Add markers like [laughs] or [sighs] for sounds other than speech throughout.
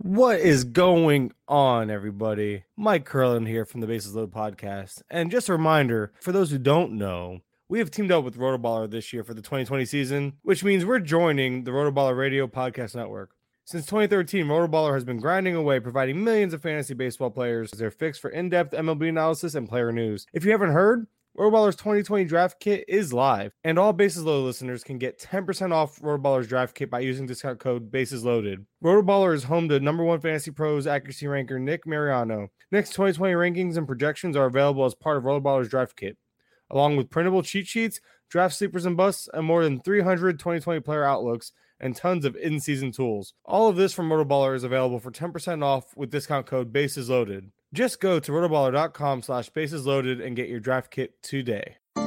What is going on, everybody? Mike Curland here from the Bases Load podcast. And just a reminder for those who don't know, we have teamed up with Rotoballer this year for the 2020 season, which means we're joining the Rotoballer Radio Podcast Network. Since 2013, Rotoballer has been grinding away, providing millions of fantasy baseball players their fix for in-depth MLB analysis and player news. If you haven't heard, Rotoballer's 2020 draft kit is live, and all Bases Loaded listeners can get 10% off Rotoballer's draft kit by using discount code Bases Loaded. Rotoballer is home to number one fantasy pros accuracy ranker Nick Mariano. Nick's 2020 rankings and projections are available as part of Rotoballer's draft kit, along with printable cheat sheets, draft sleepers and busts, and more than 300 2020 player outlooks and tons of in-season tools. All of this from Rotoballer is available for 10% off with discount code Bases Loaded. Just go to rotoballer.com slash bases loaded and get your draft kit today. They're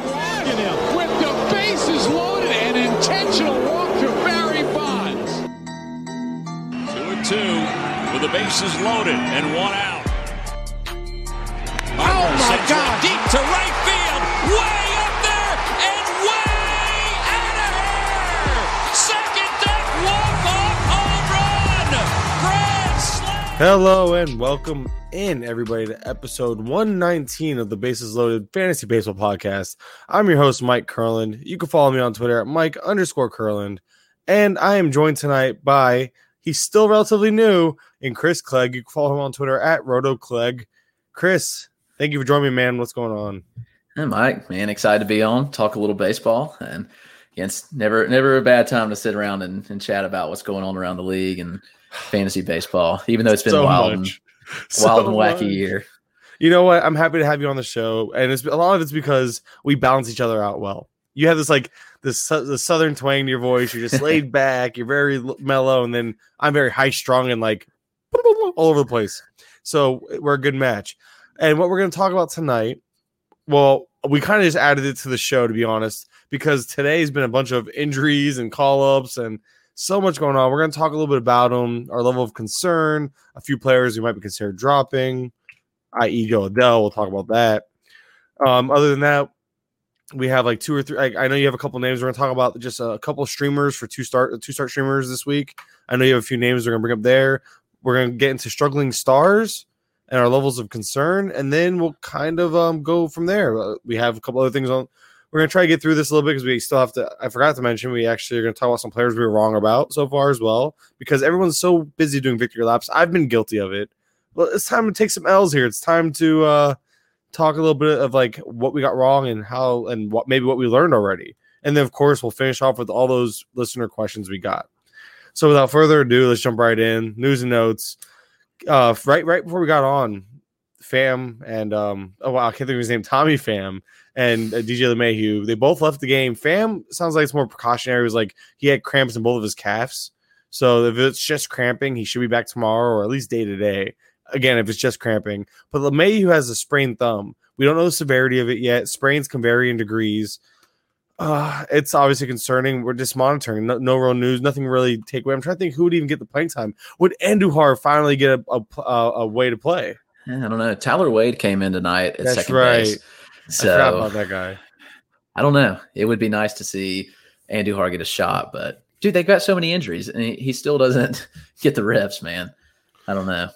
walking him with the bases loaded and intentional walk to Barry Bonds. Two and two with the bases loaded and one out. Oh, my God. Deep to right Hello and welcome in everybody to episode 119 of the Bases Loaded Fantasy Baseball Podcast. I'm your host, Mike Curland. You can follow me on Twitter at Mike underscore Curland. And I am joined tonight by he's still relatively new in Chris Clegg. You can follow him on Twitter at Roto Clegg. Chris, thank you for joining me, man. What's going on? Hey, Mike, man, excited to be on, talk a little baseball, and again, it's never never a bad time to sit around and, and chat about what's going on around the league and fantasy baseball, even though it's been So a wild, and, [laughs] much. wild and wacky much. year. You know what? I'm happy to have you on the show, and it's a lot of it's because we balance each other out well. You have this like this the southern twang to your voice. You're just laid [laughs] back. You're very mellow, and then I'm very high strung and like all over the place. So we're a good match. And what we're going to talk about tonight, well, we kind of just added it to the show to be honest, because today's been a bunch of injuries and call ups and so much going on. We're going to talk a little bit about them, our level of concern, a few players who might be considered dropping, i.e., Jo Adell. We'll talk about that. Um, other than that, we have like two or three. Like, I know you have a couple names. We're gonna talk about just a couple streamers for two start two start streamers this week. I know you have a few names we're gonna bring up there. We're gonna get into struggling stars and our levels of concern, and then we'll kind of um go from there. Uh, we have a couple other things on. We're gonna try to get through this a little bit because we still have to. I forgot to mention we actually are gonna talk about some players we were wrong about so far as well because everyone's so busy doing victory laps. I've been guilty of it. Well, it's time to take some L's here. It's time to uh talk a little bit of like what we got wrong and how and what maybe what we learned already. And then of course we'll finish off with all those listener questions we got. So without further ado, let's jump right in. News and notes. Uh right right before we got on, Pham and um oh wow, I can't think of his name, Tommy Pham and uh, DJ LeMahieu, they both left the game. Pham sounds like it's more precautionary. It was like he had cramps in both of his calves. So if it's just cramping, he should be back tomorrow or at least day to day. Again, if it's just cramping. But LeMahieu has a sprained thumb. We don't know the severity of it yet. Sprains can vary in degrees. Uh, it's obviously concerning. We're just monitoring. No, no real news. Nothing really take away. I'm trying to think who would even get the playing time. Would Andujar finally get a, a, a, way to play? Eh, I don't know. Tyler Wade came in tonight at That's second right. base, I forgot so about that guy. I don't know. It would be nice to see Andujar get a shot, but dude, they've got so many injuries, and he, he still doesn't [laughs] get the reps, man. I don't know.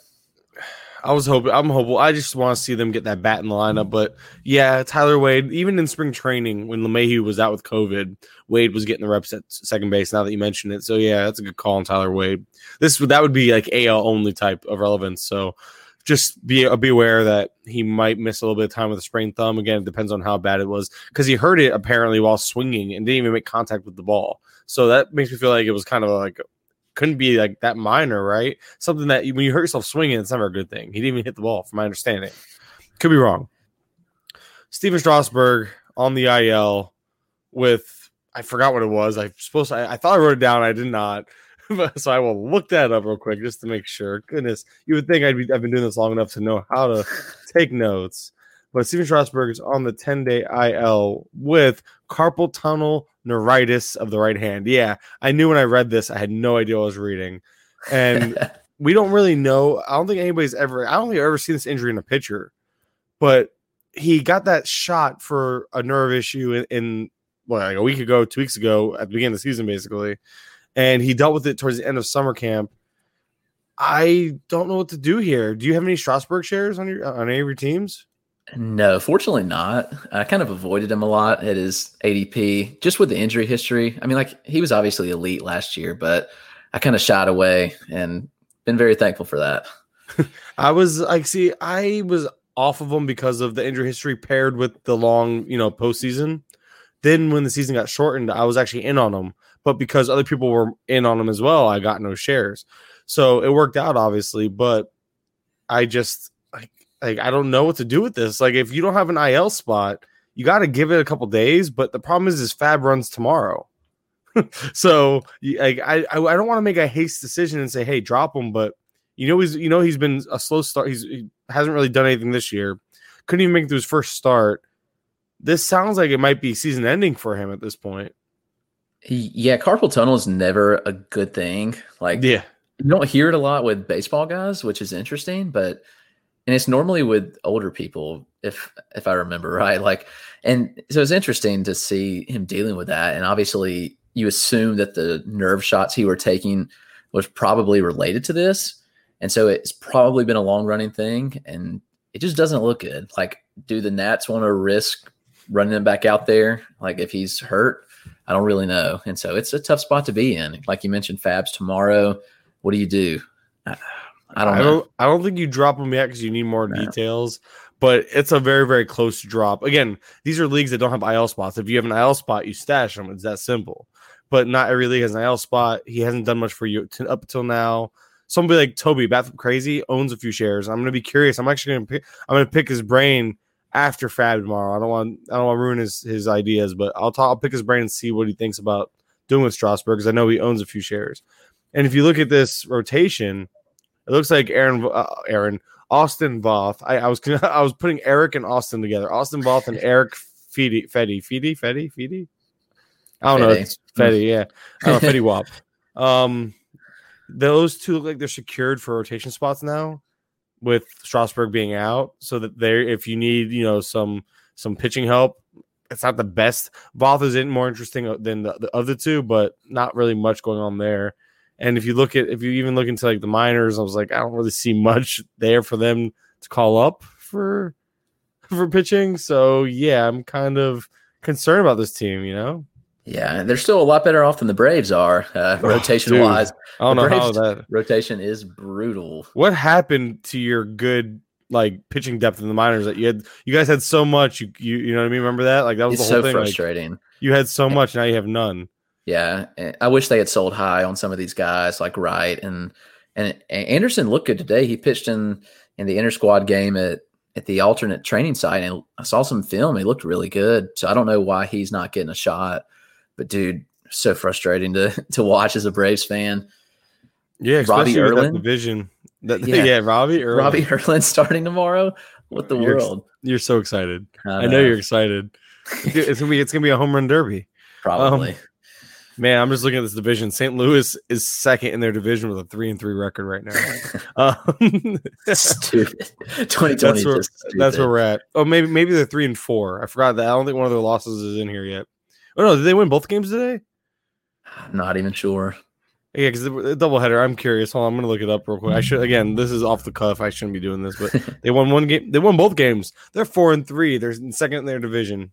I was hoping. I'm hopeful. I just want to see them get that bat in the lineup. But yeah, Tyler Wade. Even in spring training, when LeMahieu was out with COVID, Wade was getting the reps at second base. Now that you mention it, so yeah, that's a good call on Tyler Wade. This that would be like AL only type of relevance. So just be uh, be aware that he might miss a little bit of time with a sprained thumb. Again, it depends on how bad it was because he hurt it apparently while swinging and didn't even make contact with the ball. So that makes me feel like it was kind of like couldn't be like that minor, right? Something that when you hurt yourself swinging, it's never a good thing. He didn't even hit the ball, from my understanding. Could be wrong. Stephen Strasburg on the IL with I forgot what it was. I supposed I, I thought I wrote it down. I did not. [laughs] so I will look that up real quick just to make sure. Goodness, you would think I'd be I've been doing this long enough to know how to [laughs] take notes. But Stephen Strasburg is on the 10 day IL with carpal tunnel neuritis of the right hand. Yeah, I knew when I read this, I had no idea what I was reading. And [laughs] we don't really know. I don't think anybody's ever, I don't think I've ever seen this injury in a pitcher, but he got that shot for a nerve issue in, in well, like a week ago, two weeks ago at the beginning of the season, basically. And he dealt with it towards the end of summer camp. I don't know what to do here. Do you have any Strasburg shares on your on any of your teams? No, fortunately not. I kind of avoided him a lot at his ADP just with the injury history. I mean, like he was obviously elite last year, but I kind of shied away and been very thankful for that. [laughs] I was like, see, I was off of him because of the injury history paired with the long, you know, postseason. Then when the season got shortened, I was actually in on him, but because other people were in on them as well, I got no shares. So it worked out, obviously, but I just like like I don't know what to do with this. Like if you don't have an IL spot, you got to give it a couple days. But the problem is, is FAAB runs tomorrow, [laughs] so like I I, don't want to make a haste decision and say, hey, drop him. But you know he's you know he's been a slow start. He's he hasn't really done anything this year. Couldn't even make it to his first start. This sounds like it might be season ending for him at this point. Yeah, carpal tunnel is never a good thing. Like Yeah, you don't hear it a lot with baseball guys, which is interesting, but and it's normally with older people if if I remember [laughs] right. Like and so it's interesting to see him dealing with that and obviously you assume that the nerve shots he were taking was probably related to this. And so it's probably been a long running thing and it just doesn't look good. Like do the Nats want to risk running him back out there like if he's hurt? I don't really know. And so it's a tough spot to be in. Like you mentioned FAABs tomorrow what do you do? I, I don't I know. don't I don't think you drop them yet because you need more No. details. But it's a very very close drop. Again, these are leagues that don't have IL spots. If you have an IL spot, you stash them. It's that simple. But not every league has an IL spot. He hasn't done much for you t- up until now. Somebody like Toby Bathroom Crazy owns a few shares. I'm gonna be curious. I'm actually gonna pick. I'm gonna pick his brain after FAAB tomorrow. I don't want I don't want to ruin his his ideas, but I'll talk. I'll pick his brain and see what he thinks about doing with Strasburg because I know he owns a few shares. And if you look at this rotation, it looks like Aaron, uh, Aaron, Austin Voth. I, I was [laughs] I was putting Eric and Austin together. Austin Voth and [laughs] Eric Fedde, Fedi, Fedi, Fedi, Fedi. I don't know. It's Fedde, yeah. I don't know, [laughs] Fedi Wap. Um, those two look like they're secured for rotation spots now, with Strasburg being out, so that they, if you need, you know, some some pitching help, it's not the best. Voth is more interesting uh, than the, the other two, but not really much going on there. And if you look at if you even look into like the minors, I was like, I don't really see much there for them to call up for for pitching. So yeah, I'm kind of concerned about this team, you know? Yeah, they're still a lot better off than the Braves are, uh, [laughs] Oh, rotation dude. wise. I don't The know how that Rotation is brutal. what happened to your good like pitching depth in the minors that you had you guys had so much you you, you know what I mean? Remember that? Like that was It's the whole so thing. Like, frustrating. you had so much, now you have none. Yeah, I wish they had sold high on some of these guys like Wright and and Anderson looked good today. He pitched in in the inter squad game at at the alternate training site, and I saw some film. He looked really good. So I don't know why he's not getting a shot. But dude, so frustrating to [laughs] to watch as a Braves fan. Yeah, Robbie especially that Erlin? division. That, [laughs] Yeah. yeah. Robbie Erlin. Robbie [laughs] Erlin starting tomorrow. What the You're- world? You're so excited. I know know. you're excited. It's gonna be it's gonna be a home run derby. probably. Man, I'm just looking at this division. St. Louis is second in their division with a three and three record right now. Um, stupid. 2020 that's where that's where we're at. Oh, maybe maybe they're three and four. I forgot that. I don't think one of their losses is in here yet. Oh no, did they win both games today? I'm not even sure. Yeah, because the, the doubleheader. I'm curious. Hold on, I'm gonna look it up real quick. I should again. This is off the cuff. I shouldn't be doing this, but [laughs] they won one game. They won both games. They're four and three. They're in second in their division.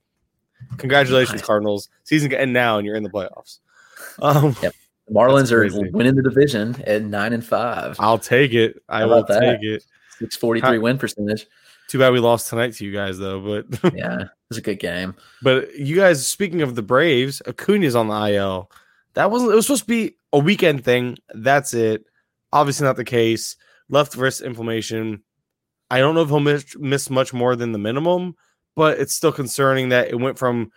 Congratulations, Cardinals. Season and now, and you're in the playoffs. Um, Yep. The Marlins are winning the division at nine and five. I'll take it. I will that? take it. Six forty three win percentage. Too bad we lost tonight to you guys, though. But [laughs] Yeah, it was a good game. but you guys, speaking of the Braves, Acuna's on the IL. That wasn't. It was supposed to be a weekend thing. That's it. Obviously not the case. Left wrist inflammation. I don't know if he'll miss, miss much more than the minimum, but it's still concerning that it went from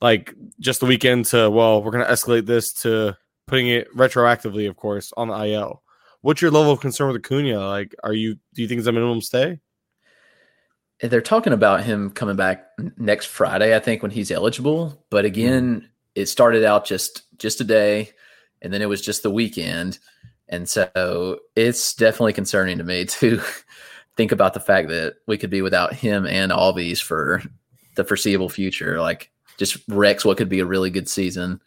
like just the weekend to well, we're gonna escalate this to putting it retroactively, of course, on the IL. What's your level of concern with Acuna? Like, are you do you think it's a minimum stay? They're talking about him coming back next Friday, I think, when he's eligible. But hmm. again, it started out just just a day, and then it was just the weekend, and so it's definitely concerning to me [laughs] to think about the fact that we could be without him and Albies for the foreseeable future. Like, just wrecks what could be a really good season.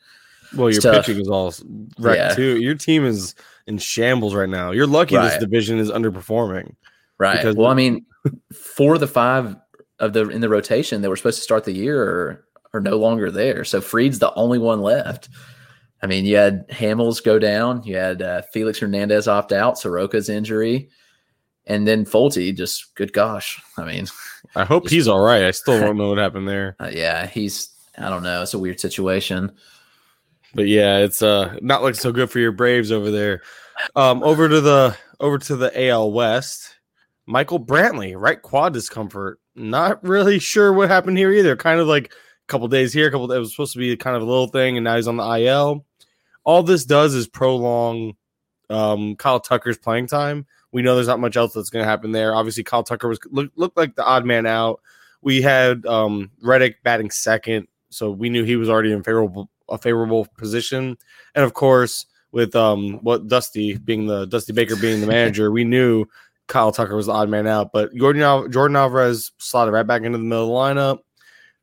Well, your Stuff. pitching is all wrecked Yeah. too. Your team is in shambles right now. You're lucky this division is underperforming. Right. Because- well, I mean, four of the five of the in the rotation that were supposed to start the year are, are no longer there. So Fried's the only one left. I mean, you had Hamels go down, you had uh, Felix Hernandez opt out, Soroka's injury, and then Folty. Just good gosh, I mean, I hope Just- he's all right. I still don't know what happened there. [laughs] uh, yeah, he's I don't know, it's a weird situation. But yeah, it's uh not looking so good for your Braves over there. Um over to the over to the AL West. Michael Brantley, right quad discomfort. Not really sure what happened here either. Kind of like a couple days here, a couple it was supposed to be kind of a little thing, and now he's on the IL. All this does is prolong um Kyle Tucker's playing time. We know there's not much else that's gonna happen there. Obviously, Kyle Tucker was look, looked like the odd man out. We had um Reddick batting second, so we knew he was already in favorable a favorable position. And of course, with um what Dusty being the Dusty Baker being the [laughs] manager, we knew Kyle Tucker was the odd man out. But Yordan Yordan Alvarez slotted right back into the middle of the lineup.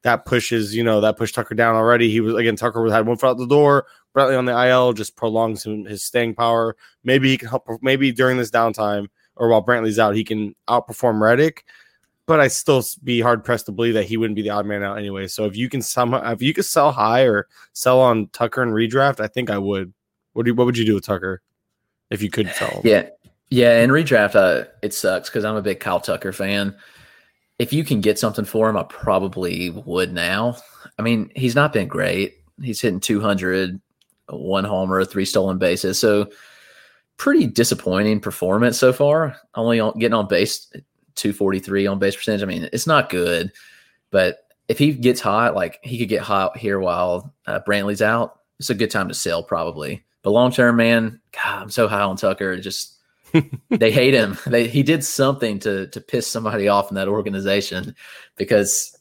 That pushes, you know, that pushed Tucker down already. He was again Tucker was had one foot out the door. Brantley on the IL just prolongs him, his staying power. Maybe he can help. Maybe during this downtime or while Brantley's out, he can outperform Reddick. But I still be hard pressed to believe that he wouldn't be the odd man out anyway. So if you can somehow, if you could sell high or sell on Tucker and redraft, I think I would. What do you, what would you do with Tucker if you could sell him? Yeah. Yeah. And redraft, uh, it sucks because I'm a big Kyle Tucker fan. If you can get something for him, I probably would now. I mean, he's not been great. He's hitting 200, one homer, three stolen bases. So pretty disappointing performance so far. Only on, getting on base 243 on base percentage. I mean, it's not good, but if he gets hot, like he could get hot here while uh, Brantley's out, it's a good time to sell probably. But long term, man, God, I'm so high on Tucker. Just they hate him. They he did something to to piss somebody off in that organization because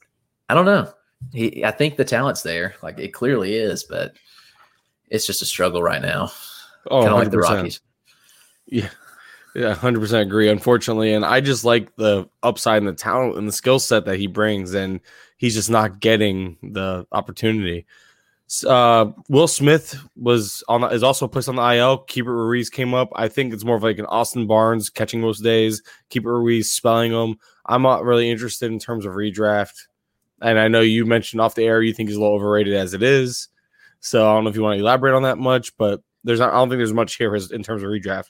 I don't know. He I think the talent's there. Like it clearly is, but it's just a struggle right now. Oh, kind of like the Rockies. Yeah. Yeah, hundred percent agree. Unfortunately, and I just like the upside and the talent and the skill set that he brings, and he's just not getting the opportunity. Uh, Will Smith was on is also placed on the IL. Keibert Ruiz came up. I think it's more of like an Austin Barnes catching most days. Keibert Ruiz spelling them. I'm not really interested in terms of redraft, and I know you mentioned off the air you think he's a little overrated as it is. So I don't know if you want to elaborate on that much, but there's not, I don't think there's much here in terms of redraft.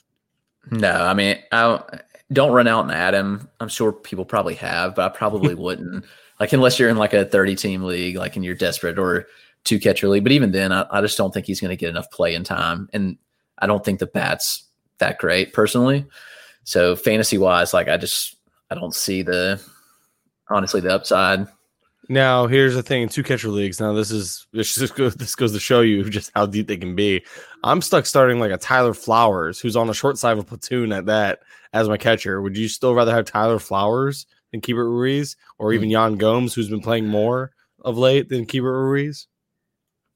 No, I mean, I don't- don't run out and add him. I'm sure people probably have, but I probably [laughs] wouldn't. Like unless you're in like a 30 team league, like and you're desperate or two catcher league. But even then, I, I just don't think he's going to get enough play in time, and I don't think the bat's that great personally. So fantasy wise, like I just I don't see the honestly the upside. Now, here's the thing: in two catcher leagues. Now, this is this just goes, this goes to show you just how deep they can be. I'm stuck starting like a Tyler Flowers, who's on the short side of a platoon at that as my catcher. Would you still rather have Tyler Flowers than Keibert Ruiz, or mm-hmm. even Yan Gomes, who's been playing more of late than Keibert Ruiz?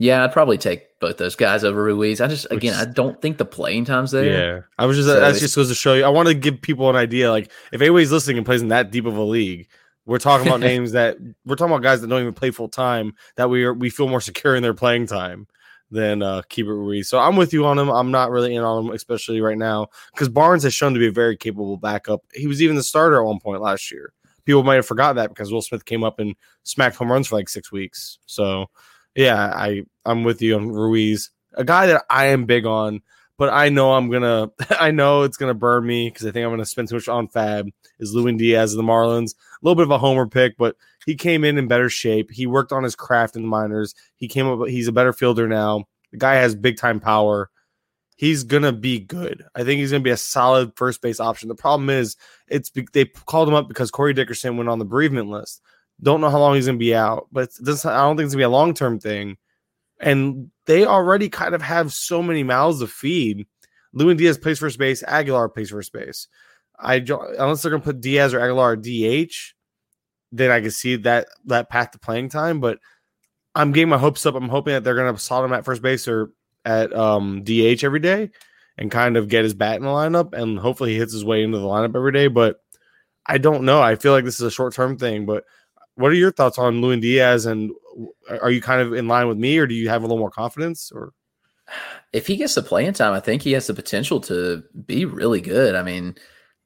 Yeah, I'd probably take both those guys over Ruiz. I just again, I don't think the playing time's there. Yeah, I was just So that it's- just goes to show you. I want to give people an idea. Like, if anybody's listening and plays in that deep of a league, we're talking about [laughs] names that we're talking about guys that don't even play full time. That we are we feel more secure in their playing time than uh, Keibert Ruiz. So I'm with you on him. I'm not really in on him, especially right now, because Barnes has shown to be a very capable backup. He was even the starter at one point last year. People might have forgot that because Will Smith came up and smacked home runs for like six weeks. So yeah, I I'm with you on Ruiz, a guy that I am big on, but I know I'm gonna [laughs] I know it's gonna burn me because I think I'm gonna spend too much on FAAB. Is Lewin Diaz of the Marlins? A little bit of a homer pick, but he came in in better shape. He worked on his craft in the minors. He came up. He's a better fielder now. The guy has big time power. He's gonna be good. I think he's gonna be a solid first base option. The problem is, it's they called him up because Corey Dickerson went on the bereavement list. Don't know how long he's gonna be out, but this I don't think it's gonna be a long term thing. And they already kind of have so many mouths to feed. Lewin Diaz plays first base. Aguilar plays first base. I unless they're gonna put Diaz or Aguilar DH, then I can see that that path to playing time. But I'm getting my hopes up. I'm hoping that they're gonna slot him at first base or at um, DH every day and kind of get his bat in the lineup, and hopefully he hits his way into the lineup every day. But I don't know. I feel like this is a short term thing. But what are your thoughts on Lewin Diaz? And are you kind of in line with me, or do you have a little more confidence? Or if he gets the playing time, I think he has the potential to be really good. I mean,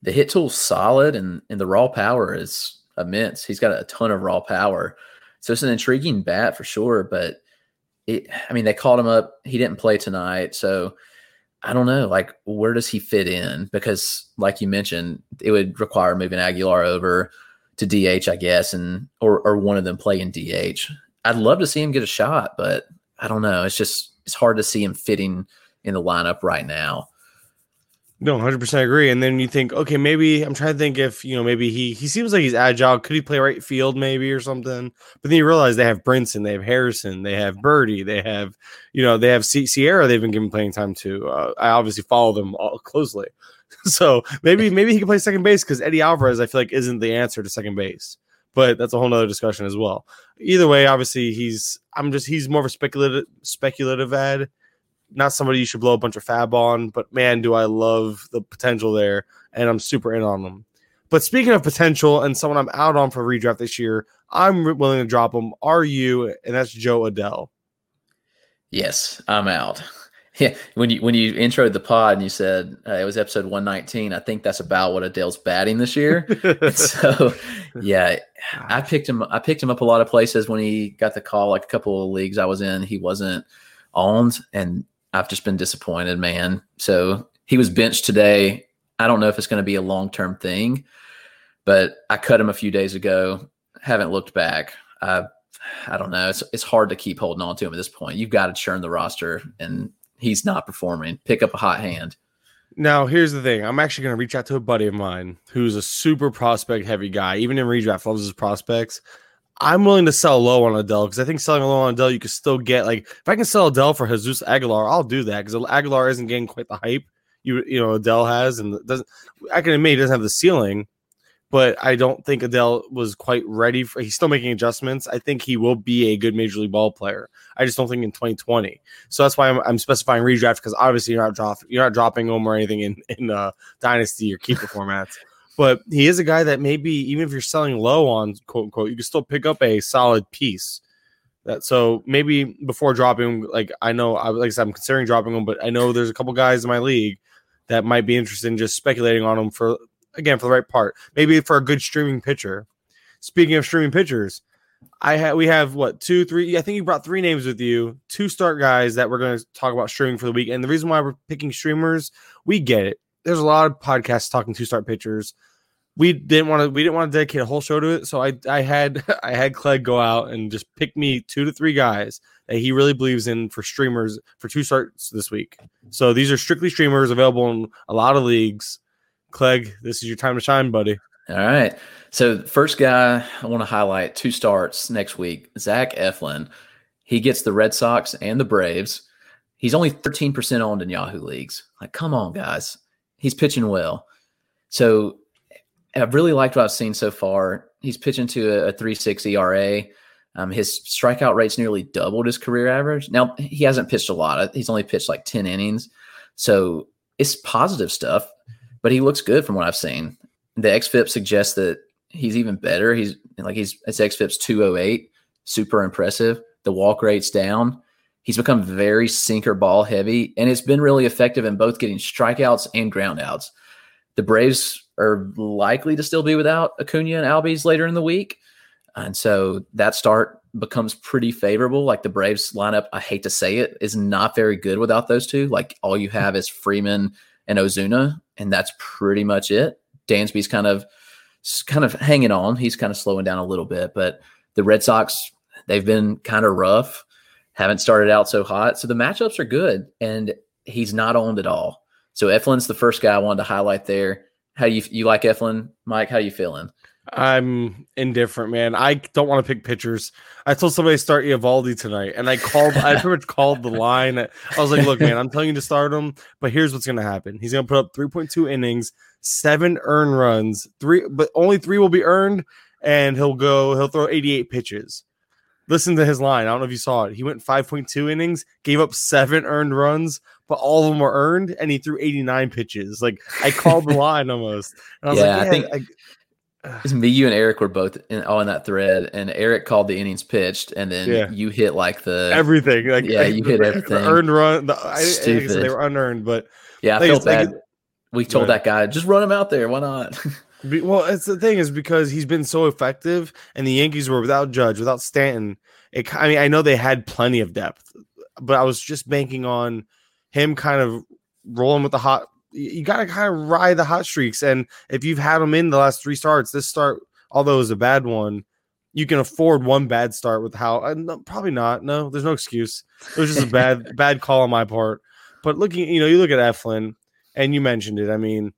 the hit tool's solid, and and the raw power is immense. He's got a ton of raw power, so it's an intriguing bat for sure. But it, I mean, they called him up. He didn't play tonight, so I don't know. Like, where does he fit in? Because, like you mentioned, it would require moving Aguilar over to DH, I guess, and or or one of them play in DH. I'd love to see him get a shot, but I don't know. It's just it's hard to see him fitting in the lineup right now. No, hundred percent agree. And then you think, okay, maybe I'm trying to think if you know, maybe he he seems like he's agile. Could he play right field, maybe or something? But then you realize they have Brinson, they have Harrison, they have Berti, they have you know, they have C- Sierra. They've been given playing time to. Uh, I obviously follow them all closely, [laughs] so maybe maybe he can play second base because Eddie Alvarez, I feel like, isn't the answer to second base. But that's a whole nother discussion as well. Either way, obviously, he's I'm just he's more of a speculative speculative ad not somebody you should blow a bunch of FAAB on, but man, do I love the potential there, and I'm super in on them. But speaking of potential and someone I'm out on for redraft this year, I'm willing to drop him. Are you? And that's Jo Adell. Yes, I'm out. [laughs] Yeah, when you when you introed the pod and you said uh, it was episode 119, I think that's about what Adell's batting this year. [laughs] so, yeah, I picked him. I picked him up a lot of places when he got the call. Like a couple of leagues I was in, he wasn't owned, and I've just been disappointed, man. So he was benched today. I don't know if it's going to be a long term thing, but I cut him a few days ago. Haven't looked back. I, I don't know. It's it's hard to keep holding on to him at this point. You've got to churn the roster, and he's not performing. Pick up a hot hand. Now, here's the thing. I'm actually going to reach out to a buddy of mine who's a super prospect heavy guy. Even in redraft, loves his prospects. I'm willing to sell low on Adell because I think selling low on Adell, you can still get like if I can sell Adell for Jesus Aguilar, I'll do that because Aguilar isn't getting quite the hype you you know Adell has, and doesn't. I can admit he doesn't have the ceiling, but I don't think Adell was quite ready for. He's still making adjustments. I think he will be a good major league ball player. I just don't think in 2020. So that's why I'm, I'm specifying redraft because obviously you're not drop you're not dropping him or anything in in uh, dynasty or keeper formats but he is a guy that maybe even if you're selling low on quote unquote, you can still pick up a solid piece. That so maybe before dropping like I know, I like I said, I'm considering dropping him, but I know there's a couple guys in my league that might be interested in just speculating on him for again for the right part, maybe for a good streaming pitcher. Speaking of streaming pitchers, I have we have what two, three. I think you brought three names with you, two start guys that we're going to talk about streaming for the week. And the reason why we're picking streamers, we get it there's a lot of podcasts talking two start pitchers. We didn't want to we didn't want to dedicate a whole show to it, so I I had [laughs] I had Clegg go out and just pick me two to three guys that he really believes in for streamers for two starts this week. So these are strictly streamers available in a lot of leagues. Clegg, this is your time to shine, buddy. All right. So first guy I want to highlight two starts next week. Zach Eflin. He gets the Red Sox and the Braves. He's only 13% owned in Yahoo leagues. Like, come on, guys he's pitching well. So I've really liked what I've seen so far. He's pitching to a, a 3.6 ERA. Um, his strikeout rate's nearly doubled his career average. Now he hasn't pitched a lot. He's only pitched like 10 innings. So it's positive stuff, but he looks good from what I've seen. The XFIP suggests that he's even better. He's like he's his XFIP's 208, super impressive. The walk rate's down. He's become very sinker ball heavy, and it's been really effective in both getting strikeouts and groundouts. The Braves are likely to still be without Acuna and Albies later in the week. And so that start becomes pretty favorable. Like the Braves lineup, I hate to say it, is not very good without those two. Like all you have is Freeman and Ozuna, and that's pretty much it. Dansby's kind of kind of hanging on. He's kind of slowing down a little bit, but the Red Sox, they've been kind of rough, haven't started out so hot. So the matchups are good, and he's not owned at all. So Eflin's the first guy I wanted to highlight there. How do you you like Eflin, Mike? How you feeling? I'm indifferent, man. I don't want to pick pitchers. I told somebody to start Eovaldi tonight, and I called. I pretty much called the line. I was like, "Look, man, I'm telling you to start him, but here's what's going to happen. He's going to put up 3.2 innings, seven earned runs, three, but only three will be earned, and he'll go. He'll throw 88 pitches. Listen to his line. I don't know if you saw it. He went 5.2 innings, gave up seven earned runs, but all of them were earned, and he threw 89 pitches. Like I called the [laughs] line almost. And I was Yeah, I think- I, It's me, you, and Eric were both in, all in that thread, and Eric called the innings pitched, and then Yeah. you hit like the everything. Like Yeah, you the- hit the everything. earned run. The, I, like I Stupid. they were unearned, but yeah. I Like, felt it's like- bad. we told that guy just run him out there. Why not? [laughs] be, well, it's the thing is because he's been so effective, and the Yankees were without Judge, without Stanton. It, I mean, I know they had plenty of depth, but I was just banking on him kind of rolling with the hot. You you gotta kind of ride the hot streaks, and if you've had them in the last three starts, this start, although it was a bad one, you can afford one bad start with how. Uh, no, probably not. No, there's no excuse. It was just a bad [laughs] bad call on my part. But looking, you know, you look at Eflin, and you mentioned it. I mean,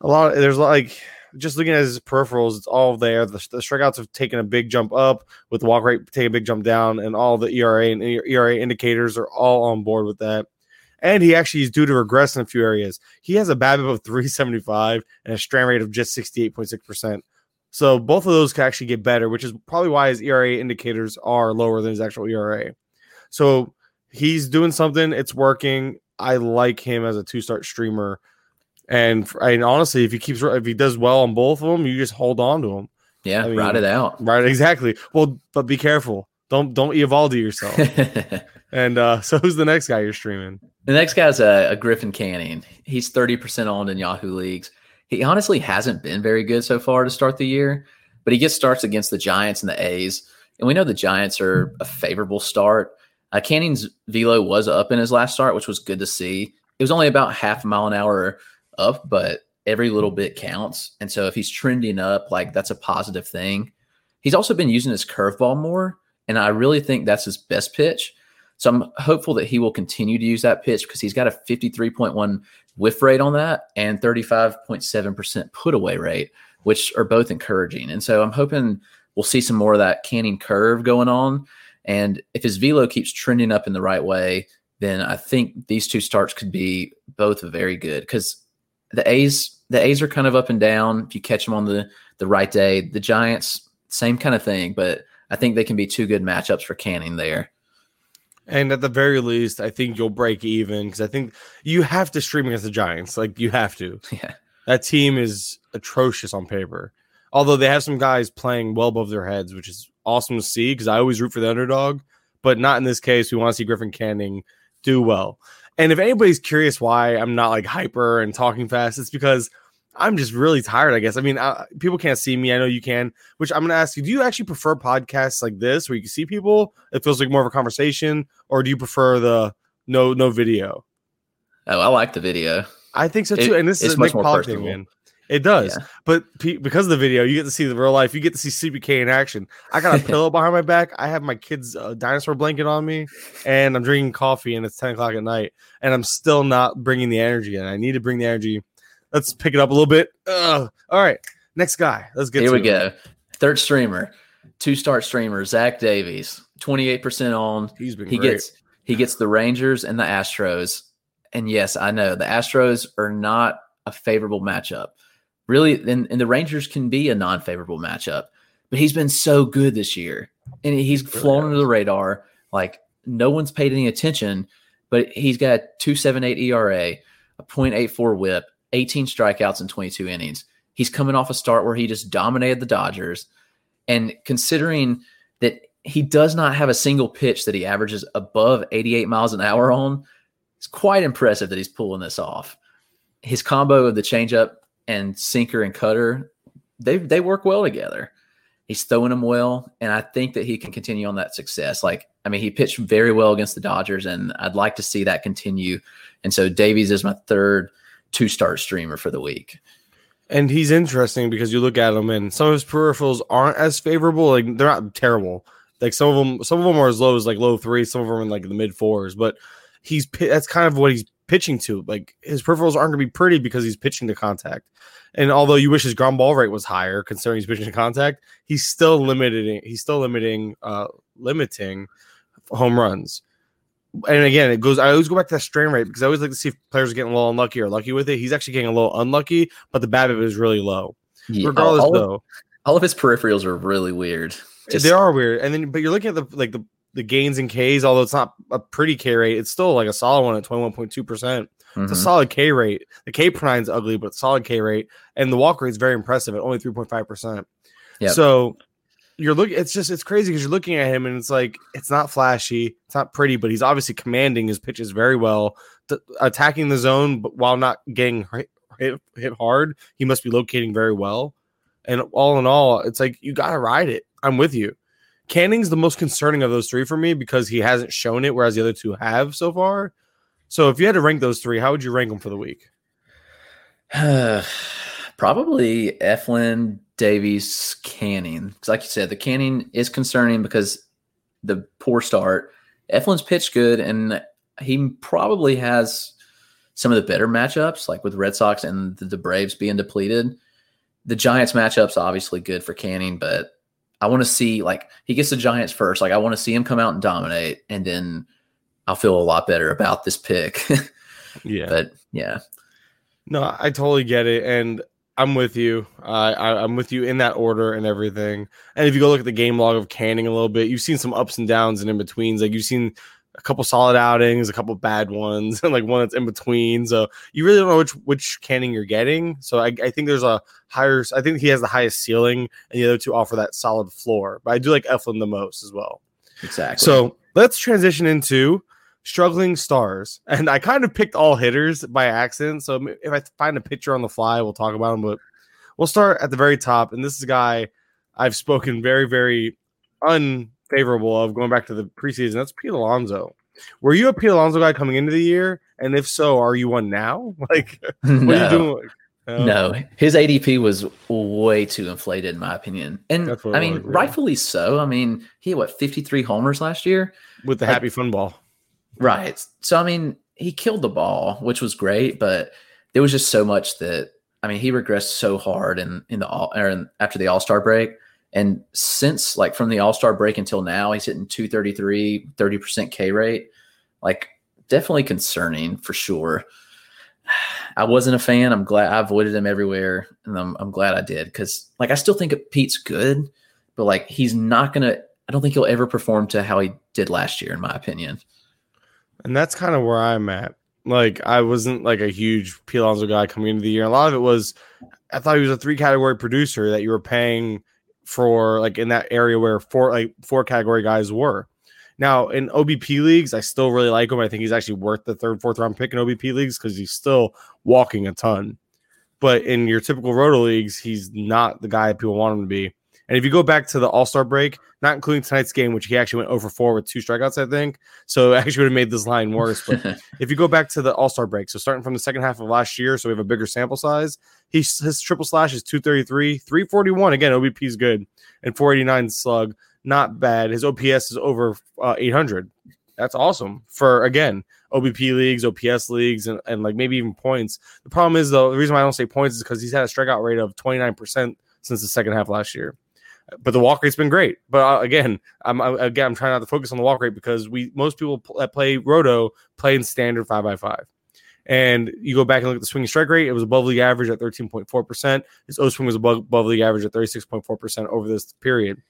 a lot. Of, There's like just looking at his peripherals, it's all there. The, the strikeouts have taken a big jump up, with the walk rate taking a big jump down, and all the ERA and ERA indicators are all on board with that. And he actually is due to regress in a few areas. He has a BABIP of [laughs] 375 and a strand rate of just 68.6%. So both of those can actually get better, which is probably why his ERA indicators are lower than his actual ERA. So he's doing something, it's working. I like him as a two start streamer. And, and honestly, if he keeps if he does well on both of them, you just hold on to him. yeah, I mean- ride it out. Right, exactly. Well, but be careful. Don't don't Eovaldi yourself. [laughs] and uh [laughs] so who's the next guy you're streaming? Next guy's a, a Griffin Canning. He's thirty percent owned in Yahoo leagues. He honestly hasn't been very good so far to start the year, but he gets starts against the Giants and the A's, and we know the Giants are a favorable start. Uh, Canning's velo was up in his last start, which was good to see. It was only about half a mile an hour up, but every little bit counts. And so if he's trending up, like that's a positive thing. He's also been using his curveball more, and I really think that's his best pitch. So I'm hopeful that he will continue to use that pitch because he's got a 53.1 whiff rate on that and 35.7% put away rate, which are both encouraging. And so I'm hoping we'll see some more of that canning curve going on. And if his velo keeps trending up in the right way, then I think these two starts could be both very good because the A's the A's are kind of up and down. If you catch them on the the right day, the Giants same kind of thing, but I think they can be two good matchups for Canning there. And at the very least, I think you'll break even because I think you have to stream against the Giants. Like you have to. [laughs] Yeah. That team is atrocious on paper. Although they have some guys playing well above their heads, which is awesome to see because I always root for the underdog, but not in this case. We want to see Griffin Canning do well. And if anybody's curious why I'm not like hyper and talking fast, it's because I'm just really tired, I guess. I mean, uh, people can't see me. I know you can, which I'm going to ask you do you actually prefer podcasts like this where you can see people? It feels like more of a conversation, or do you prefer the no no video? Oh, I like the video. I think so It- too. and this is a much Nick more Pollack thing, man. It does, Yeah. but pe- because of the video, you get to see the real life. You get to see CBK in action. I got a [laughs] pillow behind my back. I have my kid's uh, dinosaur blanket on me, and I'm drinking coffee. And it's ten o'clock at night, and I'm still not bringing the energy. And I need to bring the energy. Let's pick it up a little bit. Ugh. All right, next guy. Let's get Here to we it. go. Third streamer, two start streamer, Zach Davies, 28% on. He's been He great. gets he gets the Rangers and the Astros. And yes, I know the Astros are not a favorable matchup. Really, and, and the Rangers can be a non-favorable matchup, but he's been so good this year. And he's flown under the radar. Like no one's paid any attention, but he's got two seven eight ERA, a 0.84 whip, 18 strikeouts in 22 innings. He's coming off a start where he just dominated the Dodgers. And considering that he does not have a single pitch that he averages above 88 miles an hour on. It's quite impressive that he's pulling this off. His combo of the changeup and sinker and cutter, they they work well together. He's throwing them well, and I think that he can continue on that success. Like, I mean, he pitched very well against the Dodgers, and I'd like to see that continue. And so Davies is my third two start streamer for the week. And he's interesting because you look at him and some of his peripherals aren't as favorable. Like they're not terrible. Like some of them, some of them are as low as like low three, some of them are in like the mid fours. But he's that's kind of what he's pitching to. Like his peripherals aren't going to be pretty because he's pitching to contact. And although you wish his ground ball rate was higher, considering he's pitching to contact, he's still limiting. He's still limiting, uh, limiting home runs. And again, it goes. I always go back to that strand rate because I always like to see if players are getting a little unlucky or lucky with it. He's actually getting a little unlucky, but the BABIP is really low. Yeah, Regardless, all, though, of, all of his peripherals are really weird. Just- they are weird. And then, but you're looking at the like the the gains and Ks. Although it's not a pretty K rate, it's still like a solid one at twenty one point two percent. It's a Mhm. solid K rate. The K per is ugly, but solid K rate, and the walk rate is very impressive at only three point five percent. Yeah. So you're looking. It's just it's crazy because you're looking at him and it's like it's not flashy, it's not pretty, but he's obviously commanding his pitches very well, th- attacking the zone, but while not getting hit, hit hit hard, he must be locating very well. And all in all, it's like you got to ride it. I'm with you. Canning's the most concerning of those three for me because he hasn't shown it, whereas the other two have so far. So if you had to rank those three, how would you rank them for the week? [sighs] Probably Eflin, Davies, Canning. Because, like you said, the Canning is concerning because the poor start. Eflin's pitched good, and he probably has some of the better matchups, like with Red Sox and the, the Braves being depleted. The Giants matchup's obviously good for Canning, but I want to see like he gets the Giants first. Like I want to see him come out and dominate, and then I'll feel a lot better about this pick. [laughs] Yeah. but yeah, No, I totally get it, and I'm with you. Uh, I, I'm with you in that order and everything. And if you go look at the game log of Canning a little bit, you've seen some ups and downs and in betweens. Like you've seen a couple solid outings, a couple bad ones, [laughs] and like one that's in between. So you really don't know which which Canning you're getting. So I, I think there's a higher. I think he has the highest ceiling, and the other two offer that solid floor. But I do like Eflin the most as well. exactly. So let's transition into struggling stars. [laughs] And I kind of picked all hitters by accident. So if I find a picture on the fly, we'll talk about him. But we'll start at the very top. And this is a guy I've spoken very, very unfavorable of going back to the preseason. That's Pete Alonso. Were you a Pete Alonso guy coming into the year? And if so, are you one now? [laughs] Like, [laughs] what no, are you doing? Oh, no, his ADP was way too inflated, in my opinion. And I mean, was, yeah. rightfully so. I mean, he had what 53 homers last year, With the Like- happy fun ball. Right? So I mean, he killed the ball, which was great, but there was just so much that I mean, he regressed so hard in in the all or in, after the All Star break. And since like from the All Star break until now, he's hitting 233, 30% K rate. Like, definitely concerning for sure. I wasn't a fan. I'm glad I avoided him everywhere, and I'm, I'm glad I did because, like, I still think Pete's good, but like, he's not gonna. I don't think he'll ever perform to how he did last year, in my opinion. And that's kind of where I'm at. Like I wasn't like a huge P. Alonso guy coming into the year. A lot of it was I thought he was a three category producer that you were paying for like in that area where four like four category guys were. Now in OBP leagues, I still really like him. I think he's actually worth the third, fourth round pick in OBP leagues because he's still walking a ton. But in your typical roto leagues, he's not the guy that people want him to be. And if you go back to the All Star break, not including tonight's game, which he actually went over four with two strikeouts, I think. So it [laughs] actually would have made this line worse. But [laughs] if you go back to the All Star break, so starting from the second half of last year, so we have a bigger sample size, he's, his triple slash is 233, 341. Again, OBP is good, and 489 slug, not bad. His OPS is over uh, 800. That's awesome for, again, OBP leagues, OPS leagues, and, and like maybe even points. The problem is, though, the reason why I don't say points is because he's had a strikeout rate of 29% since the second half last year but the walk rate's been great. But uh, again, I'm I, again I'm trying not to focus on the walk rate because we most people pl- that play roto play in standard five by five. And you go back and look at the swing strike rate; it was above league average at 13.4 percent. His O swing was above, above league average at 36.4 percent over this period.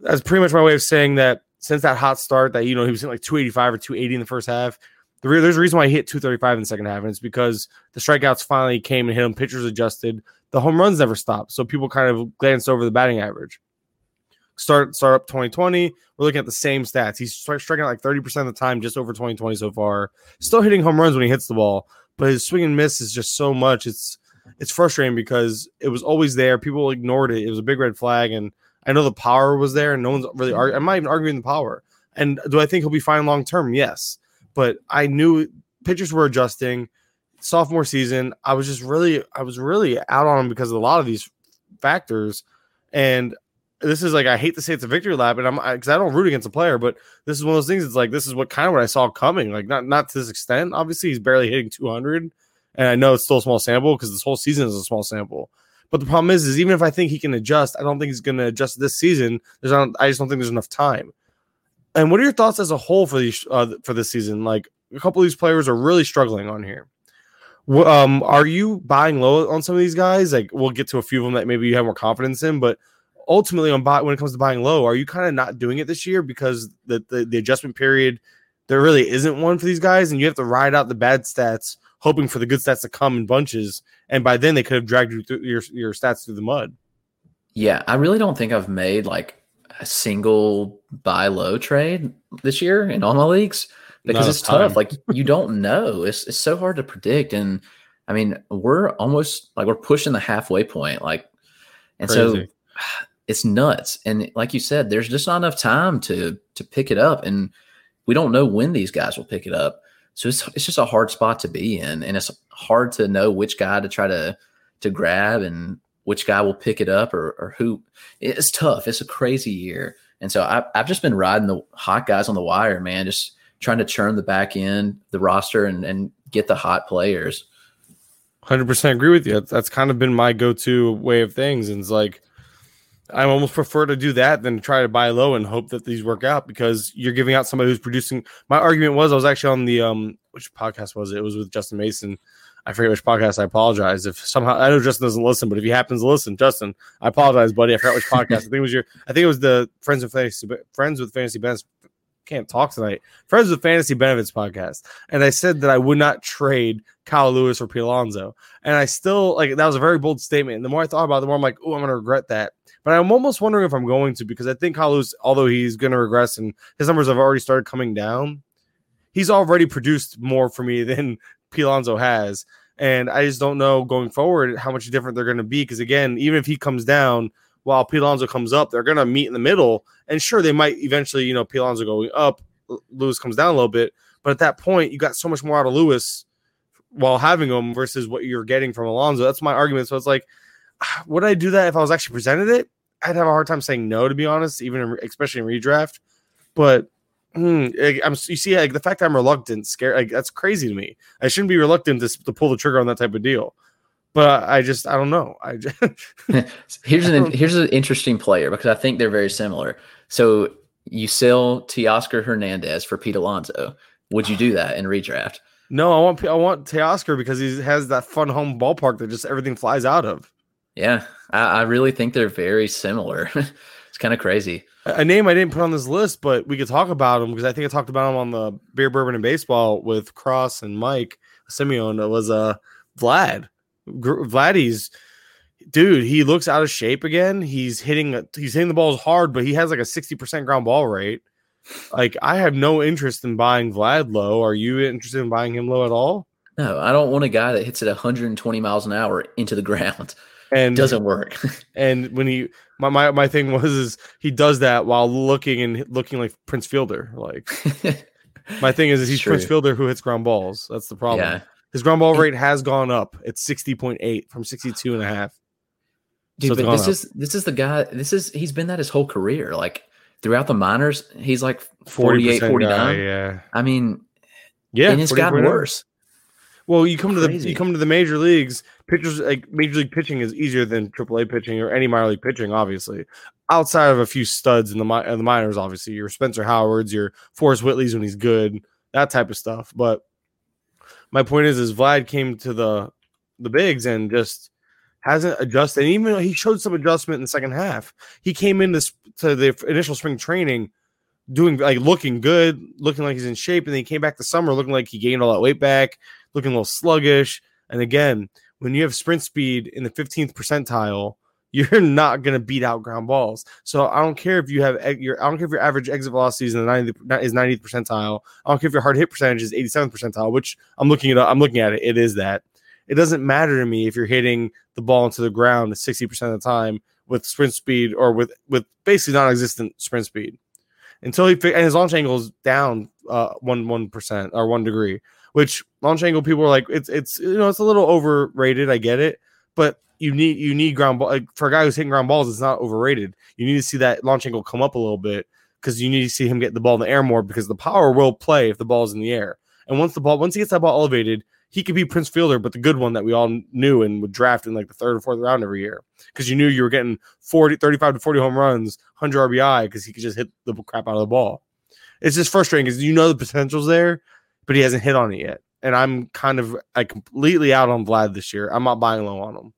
That's pretty much my way of saying that since that hot start, that you know he was hitting like 285 or 280 in the first half. The re- there's a reason why he hit 235 in the second half, and it's because the strikeouts finally came and hit him. Pitchers adjusted. The home runs never stopped, so people kind of glanced over the batting average. Start start up 2020. We're looking at the same stats. He's stri- striking out like 30% of the time, just over 2020 so far. Still hitting home runs when he hits the ball, but his swing and miss is just so much. It's it's frustrating because it was always there. People ignored it. It was a big red flag, and I know the power was there, and no one's really. I'm not even arguing the power. And do I think he'll be fine long term? Yes, but I knew pitchers were adjusting. Sophomore season, I was just really, I was really out on him because of a lot of these factors, and this is like I hate to say it's a victory lap, and I'm because I, don't root against a player, but this is one of those things. It's like this is what kind of what I saw coming. Like not not to this extent. Obviously, he's barely hitting 200, and I know it's still a small sample because this whole season is a small sample. But the problem is, is even if I think he can adjust, I don't think he's going to adjust this season. There's not, I just don't think there's enough time. And what are your thoughts as a whole for these uh, for this season? Like a couple of these players are really struggling on here. Um, are you buying low on some of these guys? Like we'll get to a few of them that maybe you have more confidence in, but ultimately on buy when it comes to buying low, are you kind of not doing it this year because the, the the adjustment period there really isn't one for these guys, and you have to ride out the bad stats, hoping for the good stats to come in bunches, and by then they could have dragged you through your your stats through the mud. Yeah, I really don't think I've made like a single buy low trade this year in all my leagues because it's time. tough. Like you don't know. It's it's so hard to predict. And I mean, we're almost like we're pushing the halfway point. Like, and so Crazy. [sighs] it's nuts. And like you said, there's just not enough time to to pick it up, and we don't know when these guys will pick it up. So it's it's just a hard spot to be in, and it's hard to know which guy to try to to grab and which guy will pick it up or or who. It's tough. It's a crazy year, and so I, I've just been riding the hot guys on the wire, man. Just trying to churn the back end, the roster, and and get the hot players. Hundred percent agree with you. That's, that's kind of been my go-to way of things, and it's like I almost prefer to do that than try to buy low and hope that these work out because you're giving out somebody who's producing. My argument was I was actually on the um which podcast was it? It was with Justin Mason. I forget which podcast. I apologize if somehow I know Justin doesn't listen, but if he happens to listen, Justin, I apologize, buddy. I forgot which podcast. I think it was your. I think it was the Friends with Fantasy Friends with Fantasy Benefits. Can't talk tonight. Friends with Fantasy Benefits podcast, and I said that I would not trade Kyle Lewis or Pete Alonso, and I still like that was a very bold statement. And the more I thought about it, the more I'm like, oh, I'm gonna regret that. But I'm almost wondering if I'm going to because I think Lewis, although he's going to regress and his numbers have already started coming down, he's already produced more for me [laughs] than P. Alonso has. And I just don't know going forward how much different they're going to be. Because again, even if he comes down while P. Alonso comes up, they're going to meet in the middle. And sure, they might eventually, you know, P. Alonso going up, Lewis comes down a little bit. But at that point, you got so much more out of Lewis while having him versus what you're getting from Alonso. That's my argument. So it's like, [sighs] would I do that if I was actually presented it? I'd have a hard time saying no, to be honest, even in, especially in redraft. But hmm, like, I'm you see, like the fact I'm reluctant, scare like that's crazy to me. I shouldn't be reluctant to, to pull the trigger on that type of deal. But I just I don't know. I just, [laughs] [laughs] here's an here's an interesting player because I think they're very similar. So you sell Teoscar Hernandez for Pete Alonso. Would you do that in redraft? [sighs] no, I want I want Teoscar because he has that fun home ballpark that just everything flies out of. Yeah, I, I really think they're very similar. [laughs] it's kind of crazy. A name I didn't put on this list, but we could talk about him because I think I talked about him on the beer, bourbon, and baseball with Cross and Mike Simeon. It was uh Vlad. Gr- Vladdy's dude. He looks out of shape again. He's hitting he's hitting the balls hard, but he has like a sixty percent ground ball rate. Like I have no interest in buying Vlad low. Are you interested in buying him low at all? No, I don't want a guy that hits it 120 miles an hour into the [laughs] ground. And It doesn't work. [laughs] And when he my, my my thing was is he does that while looking and looking like Prince Fielder. Like [laughs] my thing is, is he's True. Prince Fielder who hits ground balls. That's the problem. yeah. His ground ball rate has gone up. It's 60.8 from 62 and a half. Dude, So but this up. is this is the guy. This is he's been that his whole career. Like throughout the minors, he's like 48, 49. guy, yeah. I mean, Yeah. and it's gotten worse. Well, you come to the you come to the major leagues, pitchers like major league pitching is easier than AAA pitching or any minor league pitching, obviously. Outside of a few studs in the in the minors, obviously, your Spencer Howards, your Forrest Whitley's when he's good, that type of stuff. But my point is, is Vlad came to the the bigs and just hasn't adjusted. And even though he showed some adjustment in the second half, he came into to the initial spring training doing like looking good, looking like he's in shape, and then he came back the summer looking like he gained all that weight back, looking a little sluggish. And again, when you have sprint speed in the 15th percentile, [laughs] you're not going to beat out ground balls. So I don't care if you have your I don't care if your average exit velocity is in the 90 is 90th percentile. I don't care if your hard hit percentage is 87th percentile, which I'm looking at I'm looking at it. It is that. It doesn't matter to me if you're hitting the ball into the ground 60% of the time with sprint speed or with with basically non-existent sprint speed. Until he and his launch angle is down uh one one percent or one degree, which launch angle people are like it's it's you know it's a little overrated. I get it, but you need you need ground ball like, for a guy who's hitting ground balls. It's not overrated. You need to see that launch angle come up a little bit because you need to see him get the ball in the air more because the power will play if the ball's in the air. And once the ball once he gets that ball elevated, he could be Prince Fielder, but the good one that we all knew and would draft in like the third or fourth round every year because you knew you were getting 40, 35 to 40 home runs, 100 RBI because he could just hit the crap out of the ball. It's just frustrating because you know the potential's there, but he hasn't hit on it yet. And I'm kind of like completely out on Vlad this year. I'm not buying low on him.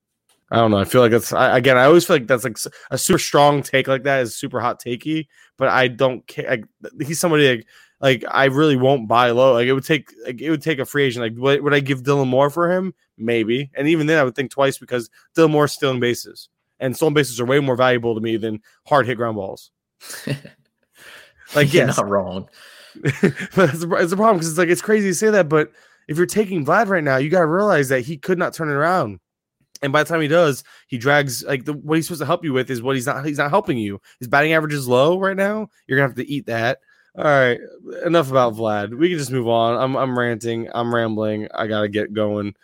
I don't know. I feel like it's I, again. I always feel like that's like a super strong take like that is super hot takey, but I don't care. Like, he's somebody like like I really won't buy low. Like it would take like it would take a free agent. Like would, would I give Dylan Moore for him? Maybe, and even then I would think twice because Dylan Moore's stealing bases, and stolen bases are way more valuable to me than hard hit ground balls. [laughs] Like You're not wrong. [laughs] but it's a, it's a problem because it's like it's crazy to say that, but if you're taking Vlad right now, you got to realize that he could not turn it around. And by the time he does, he drags like the what he's supposed to help you with is what he's not he's not helping you. His batting average is low right now. You're gonna have to eat that. All right, enough about Vlad. We can just move on. I'm I'm ranting. I'm rambling. I gotta get going.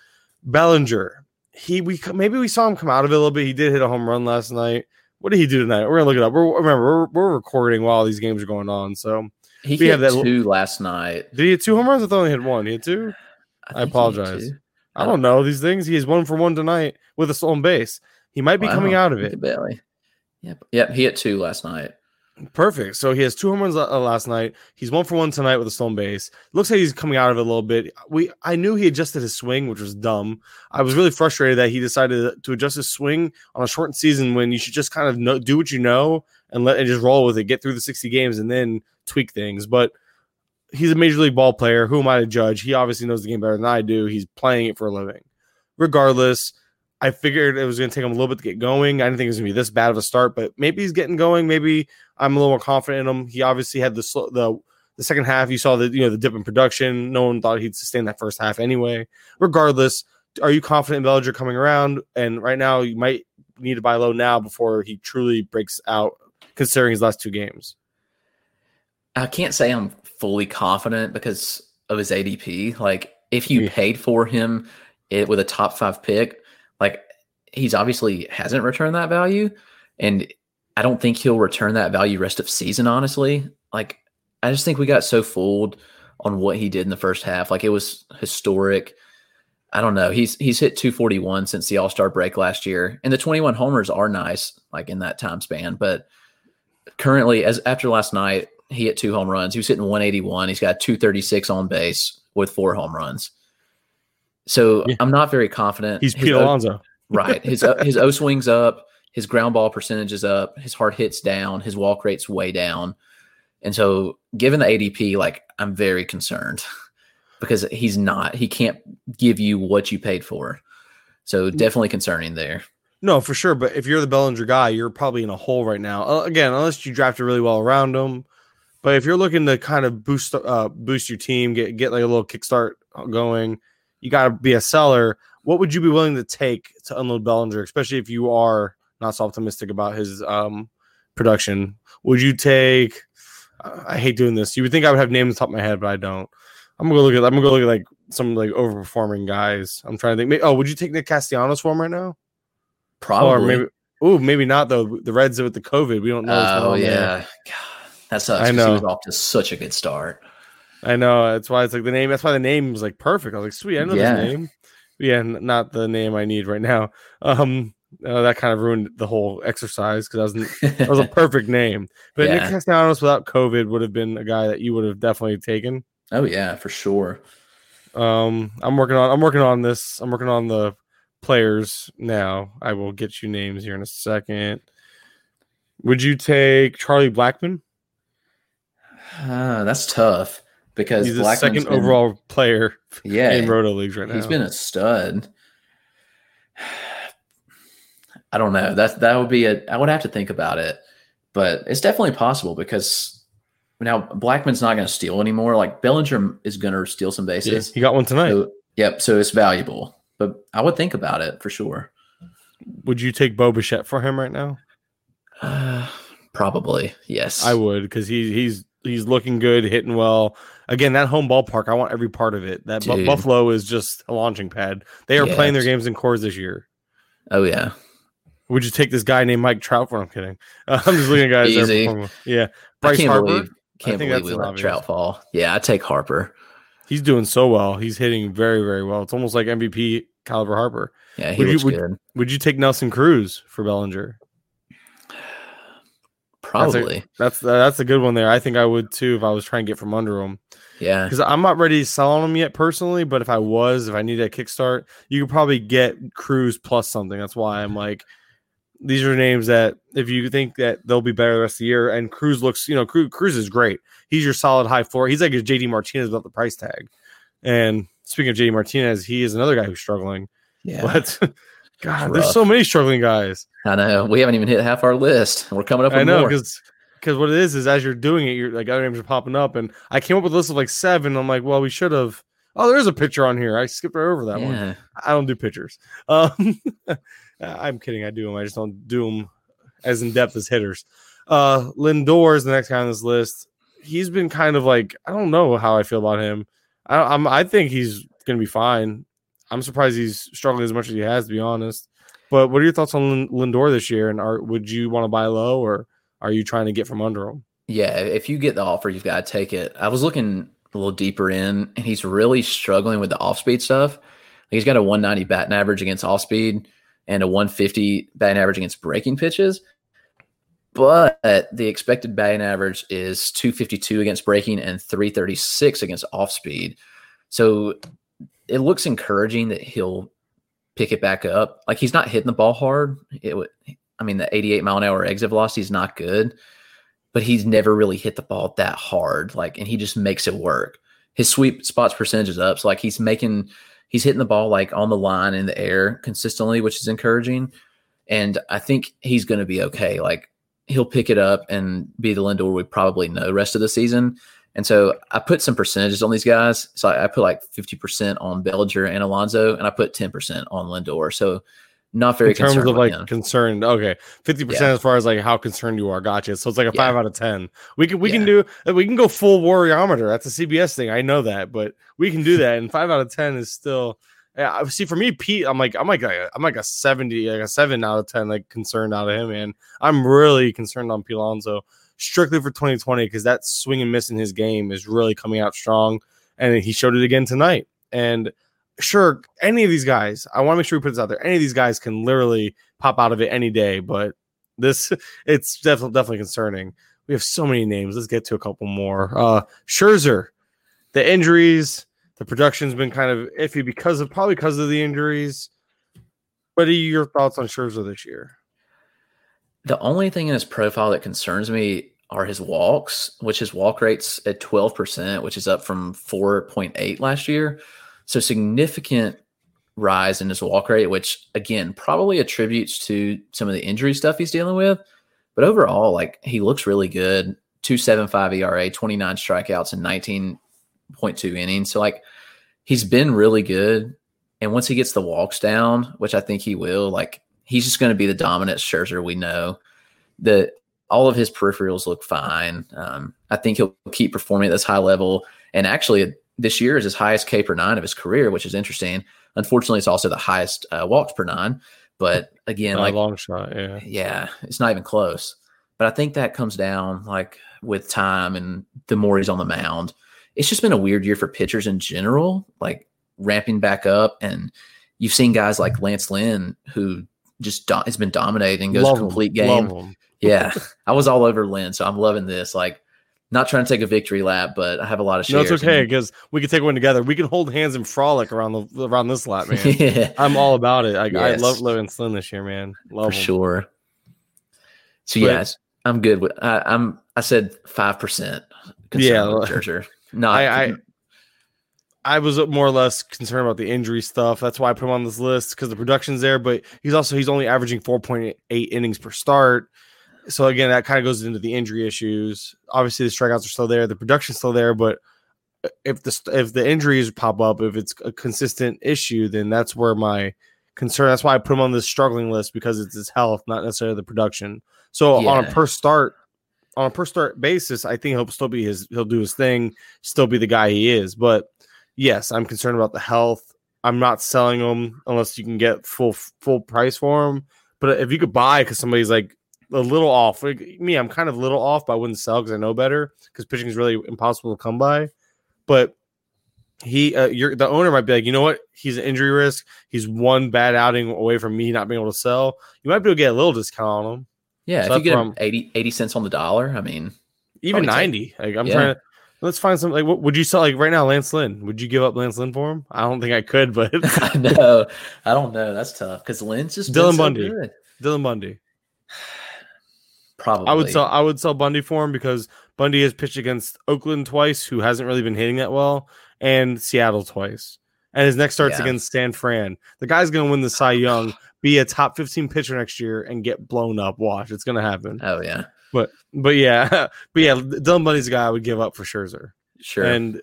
Bellinger. He we maybe we saw him come out of it a little bit. He did hit a home run last night. What did he do tonight? We're gonna look it up. We're remember we're, we're recording while these games are going on. So He We hit that l- two last night. did he hit two home runs? I thought he hit one. He hit two. I hit apologize. I don't know these things. He is one for one tonight with a stolen base. He might be coming out of it. Barely. Yep. Yep. He hit two last night. Perfect. So he has two home runs uh, last night. He's one for one tonight with a stolen base. Looks like he's coming out of it a little bit. We I knew he adjusted his swing, which was dumb. I was really frustrated that he decided to adjust his swing on a shortened season when you should just kind of know, do what you know and let and just roll with it, get through the 60 games and then tweak things. But he's a major league ball player. Who am I to judge? He obviously knows the game better than I do. He's playing it for a living. Regardless, I figured it was going to take him a little bit to get going. I didn't think it was going to be this bad of a start, but maybe he's getting going. Maybe I'm a little more confident in him. He obviously had the sl- the the second half. You saw the you know the dip in production. No one thought he'd sustain that first half anyway. Regardless, are you confident in Bellinger coming around? And right now, you might need to buy low now before he truly breaks out. Considering his last two games, I can't say I'm fully confident because of his ADP. Like, if you Yeah. paid for him it, with a top five pick, like he's obviously hasn't returned that value, and I don't think he'll return that value rest of season. Honestly, like I just think we got so fooled on what he did in the first half. Like it was historic. I don't know. He's he's hit 241 since the All Star break last year, and the 21 homers are nice, like in that time span. But currently, as after last night, he hit two home runs. He was hitting 181. He's got 236 on base with four home runs. So Yeah. I'm not very confident. he's Pete Alonso. [laughs] right. His O- his O swings up. His ground ball percentage is up. His hard hits down. His walk rate's way down. And so, given the ADP, like I'm very concerned [laughs] because he's not. He can't give you what you paid for. So definitely concerning there. No, for sure. But if you're the Bellinger guy, you're probably in a hole right now. Uh, again, unless you drafted really well around him. But if you're looking to kind of boost uh, boost your team, get get like a little kickstart going, you got to be a seller. What would you be willing to take to unload Bellinger, especially if you are not so optimistic about his um, production? Would you take? Uh, I hate doing this. You would think I would have names on top of my head, but I don't. I'm gonna look at. I'm gonna go look at like some like overperforming guys. I'm trying to think. Oh, would you take Nick Castellanos for him right now? Probably. Or maybe, oh, maybe not though. The Reds with the COVID, we don't know. Oh on there. yeah, God, that sucks. I know. He was off to such a good start. I know. That's why it's like the name. That's why the name was like perfect. I was like, sweet, I know Yeah. this name. Yeah, not the name I need right now. Um, uh, that kind of ruined the whole exercise because that was that was a [laughs] perfect name. But Nick Castellanos without COVID would have been a guy that you would have definitely taken. oh yeah, for sure. Um, I'm working on. I'm working on this. I'm working on the players now. I will get you names here in a second. Would you take Charlie Blackmon? Uh, that's tough because He's the Blackmon's second been- overall player Yeah, in Roto leagues right now. he's been a stud. I don't know. That's that would be a. I would have to think about it, but it's definitely possible because now Blackmon's not going to steal anymore. Like Bellinger is going to steal some Yeah, bases. he got one tonight. So, yep. So it's valuable, but I would think about it for sure. Would you take Bo Bichette for him right now? Uh, [sighs] probably yes. I would because he he's he's looking good, hitting well. Again, that home ballpark, I want every part of it. That Bu- Buffalo is just a launching pad. They are Yeah, playing their games in cores this year. Oh yeah. Would you take this guy named Mike Trout for? I'm kidding. [laughs] I'm just looking at guys. Easy. Yeah, I Bryce can't Harper. believe can't think believe that's we let obvious. Trout fall. Yeah, I take Harper. He's doing so well. He's hitting very, very well. It's almost like MVP caliber Harper. Yeah, he Would you- would- good. Would you take Nelson Cruz for Bellinger? Probably. That's uh, that's a good one there. I think I would too if I was trying to get from under them. yeah. because I'm not ready to sell on them yet personally. But if I was, if I needed a kickstart, you could probably get Cruz plus something. That's why I'm like, these are names that if you think that they'll be better the rest of the year, and Cruz looks, you know, Cruz, Cruz is great. He's your solid high floor. He's like a JD Martinez without the price tag. And speaking of JD Martinez, he is another guy who's struggling. Yeah. But [laughs] God, there's so many struggling guys. I know. We haven't even hit half our list. We're coming up with I know because because what it is is as you're doing it, you're like other names are popping up, and I came up with a list of like seven. I'm like, well, we should have. Oh, there is a picture on here. I skipped right over that one. I don't do pictures. Um, [laughs] I'm kidding. I do them. I just don't do them as in depth as hitters. Uh, Lindor is the next guy on this list. He's been kind of like I don't know how I feel about him. I, I'm I think he's gonna be fine. I'm surprised he's struggling as much as he has, to be honest. But what are your thoughts on Lindor this year? And are would you want to buy low or are you trying to get from under him? Yeah, if you get the offer, you've got to take it. I was looking a little deeper in, and he's really struggling with the off speed stuff. He's got a 190 batting average against off speed and a 150 batting average against breaking pitches. But the expected batting average is 252 against breaking and 336 against off speed. So it looks encouraging that he'll pick it back up. Like he's not hitting the ball hard. It would, I mean, the 88 mile an hour exit velocity is not good but he's never really hit the ball that hard. Like, and he just makes it work. His sweep spots percentage is up. So like he's making he's hitting the ball like on the line in the air consistently, which is encouraging. And I think he's gonna be okay. Like he'll pick it up and be the Lindor we probably know the rest of the season. And so I put some percentages on these guys. So I, I put like 50% on Bellinger and Alonso, and I put 10% on Lindor. So not very in terms concerned of like him. concerned. Okay, fifty percent Yeah. as far as like how concerned you are. Gotcha. So it's like a Yeah. five out of ten. We can we can do we can go full warriometer. That's a CBS thing. I know that, but we can do [laughs] that. And five out of ten is still. Yeah, see for me, Pete, I'm like I'm like a, I'm like a seventy, like a seven out of ten, like concerned out of him, man. I'm really concerned on P. Strictly for 2020 because that swing and miss in his game is really coming out strong, and he showed it again tonight. And sure, any of these guys, I want to make sure we put this out there. Any of these guys can literally pop out of it any day, but this [laughs] it's definitely definitely concerning. We have so many names. Let's get to a couple more. Uh Scherzer, the injuries, the production's been kind of iffy because of probably because of the injuries. What are your thoughts on Scherzer this year? The only thing in his profile that concerns me are his walks, which his walk rates at 12%, which is up from 4.8 last year. So significant rise in his walk rate, which again probably attributes to some of the injury stuff he's dealing with. But overall, like he looks really good. 275 ERA, 29 strikeouts, and 19.2 innings. So like he's been really good. And once he gets the walks down, which I think he will, like he's just going to be the dominant Scherzer we know. The all of his peripherals look fine. Um, I think he'll keep performing at this high level. And actually, this year is his highest K per nine of his career, which is interesting. Unfortunately, it's also the highest uh, walks per nine. But [laughs] again, like long shot, yeah. yeah, it's not even close. But I think that comes down like with time and the more he's on the mound. It's just been a weird year for pitchers in general, like ramping back up. And you've seen guys like Lance Lynn who just do- has been dominating, goes Love complete game. Yeah, I was all over Lynn, so I'm loving this. Like, not trying to take a victory lap, but I have a lot of shares. No, it's okay because we can take one together. We can hold hands and frolic around the around this lap, man. [laughs] yeah, I'm all about it. I, I Yes. love Logan Slim this year, man. Love for sure. So But- yes, I'm good with. I, I'm. I said five percent. Yeah, Scherzer. Not. I- I- I was more or less concerned about the injury stuff. That's why I put him on this list because the production's there, but he's also he's only averaging 4.8 innings per start. So again, that kind of goes into the injury issues. Obviously, the strikeouts are still there, the production's still there, but uh, if the if the injuries pop up, if it's a consistent issue, then that's where my concern. That's why I put him on this struggling list because it's his health, not necessarily the production. So Yeah. on a per start, on a per start basis, I think he'll still be his. He'll do his thing, still be the guy he is. But yes, I'm concerned about the health. I'm not selling him unless you can get full full price for him. But if you could buy because somebody's like a little off, like me, I'm kind of a little off, but I wouldn't sell because I know better. Because pitching is really impossible to come by. But he, uh, you're the owner might be like, you know what? He's an injury risk. He's one bad outing away from me not being able to sell. You might be able to get a little discount on him, Yeah, So if you get where 80, 80 cents on the dollar, I mean, even Probably take- ninety. Like I'm Yeah. trying to. Let's find some. Like, what would you sell? Like right now, Lance Lynn. Would you give up Lance Lynn for him? I don't think I could, but [laughs] I [laughs] know. I don't know. That's tough because Lynn's just Dylan so Bundy. good. Dylan Bundy. Probably. I would sell. I would sell Bundy for him because Bundy has pitched against Oakland twice, who hasn't really been hitting that well, and Seattle twice. And his next start's Yeah. against San Fran. The guy's going to win the Cy [laughs] Young, be a top 15 pitcher next year, and get blown up. Watch, it's going to happen. Oh yeah, But but yeah, [laughs] but yeah, Dylan Bundy's a guy I would give up for Scherzer. sure. And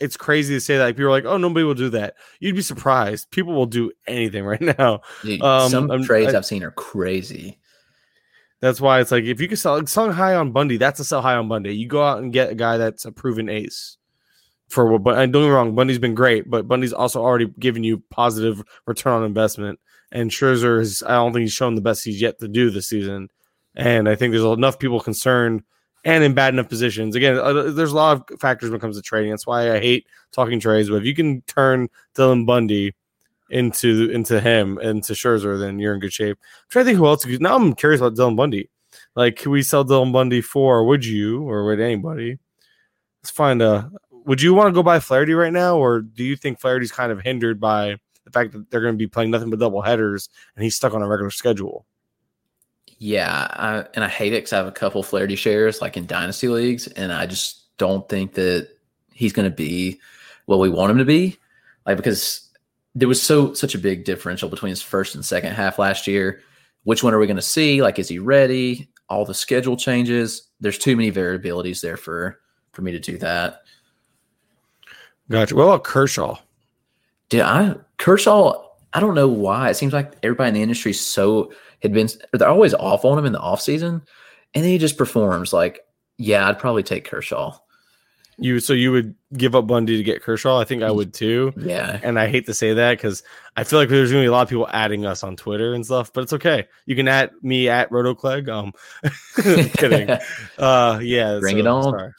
it's crazy to say that. Like, people are like, "Oh, nobody will do that." You'd be surprised. People will do anything [laughs] right now. Dude, um, some I'm- trades I- have seen are crazy. That's why it's like if you can sell selling high on Bundy, that's a sell high on Bundy. You go out and get a guy that's a proven ace. For what, but and don't get wrong, Bundy's been great, but Bundy's also already given you positive return on investment. And Scherzer is, I don't think he's shown the best he's yet to do this season. And I think there's enough people concerned and in bad enough positions. Again, uh, there's a lot of factors when it comes to trading. That's why I hate talking trades. But if you can turn Dylan Bundy into into him into Scherzer, then you're in good shape. I'm trying to think who else. Now I'm curious about Dylan Bundy. Like, could we sell Dylan Bundy for? Would you or would anybody? Let's find a. Would you want to go buy Flaherty right now, or do you think Flaherty's kind of hindered by the fact that they're going to be playing nothing but double headers and he's stuck on a regular schedule? Yeah, I, and I hate it because I have a couple Flaherty shares like in dynasty leagues, and I just don't think that he's going to be what we want him to be. Like because there was so such a big differential between his first and second half last year. Which one are we going to see? Like, is he ready? All the schedule changes. There's too many variabilities there for for me to do that. Gotcha. Well, Kershaw? Dude, I Kershaw. I don't know why. It seems like everybody in the industry so had been. They're always off on him in the off season, and then he just performs. Like, yeah, I'd probably take Kershaw. You so you would give up Bundy to get Kershaw? I think I would too. Yeah, And I hate to say that because I feel like there's to be a lot of people adding us on Twitter and stuff, but it's okay. You can add me at RotoClegg. Um, [laughs] kidding. [laughs] Uh, yeah. Bring it on. sorry.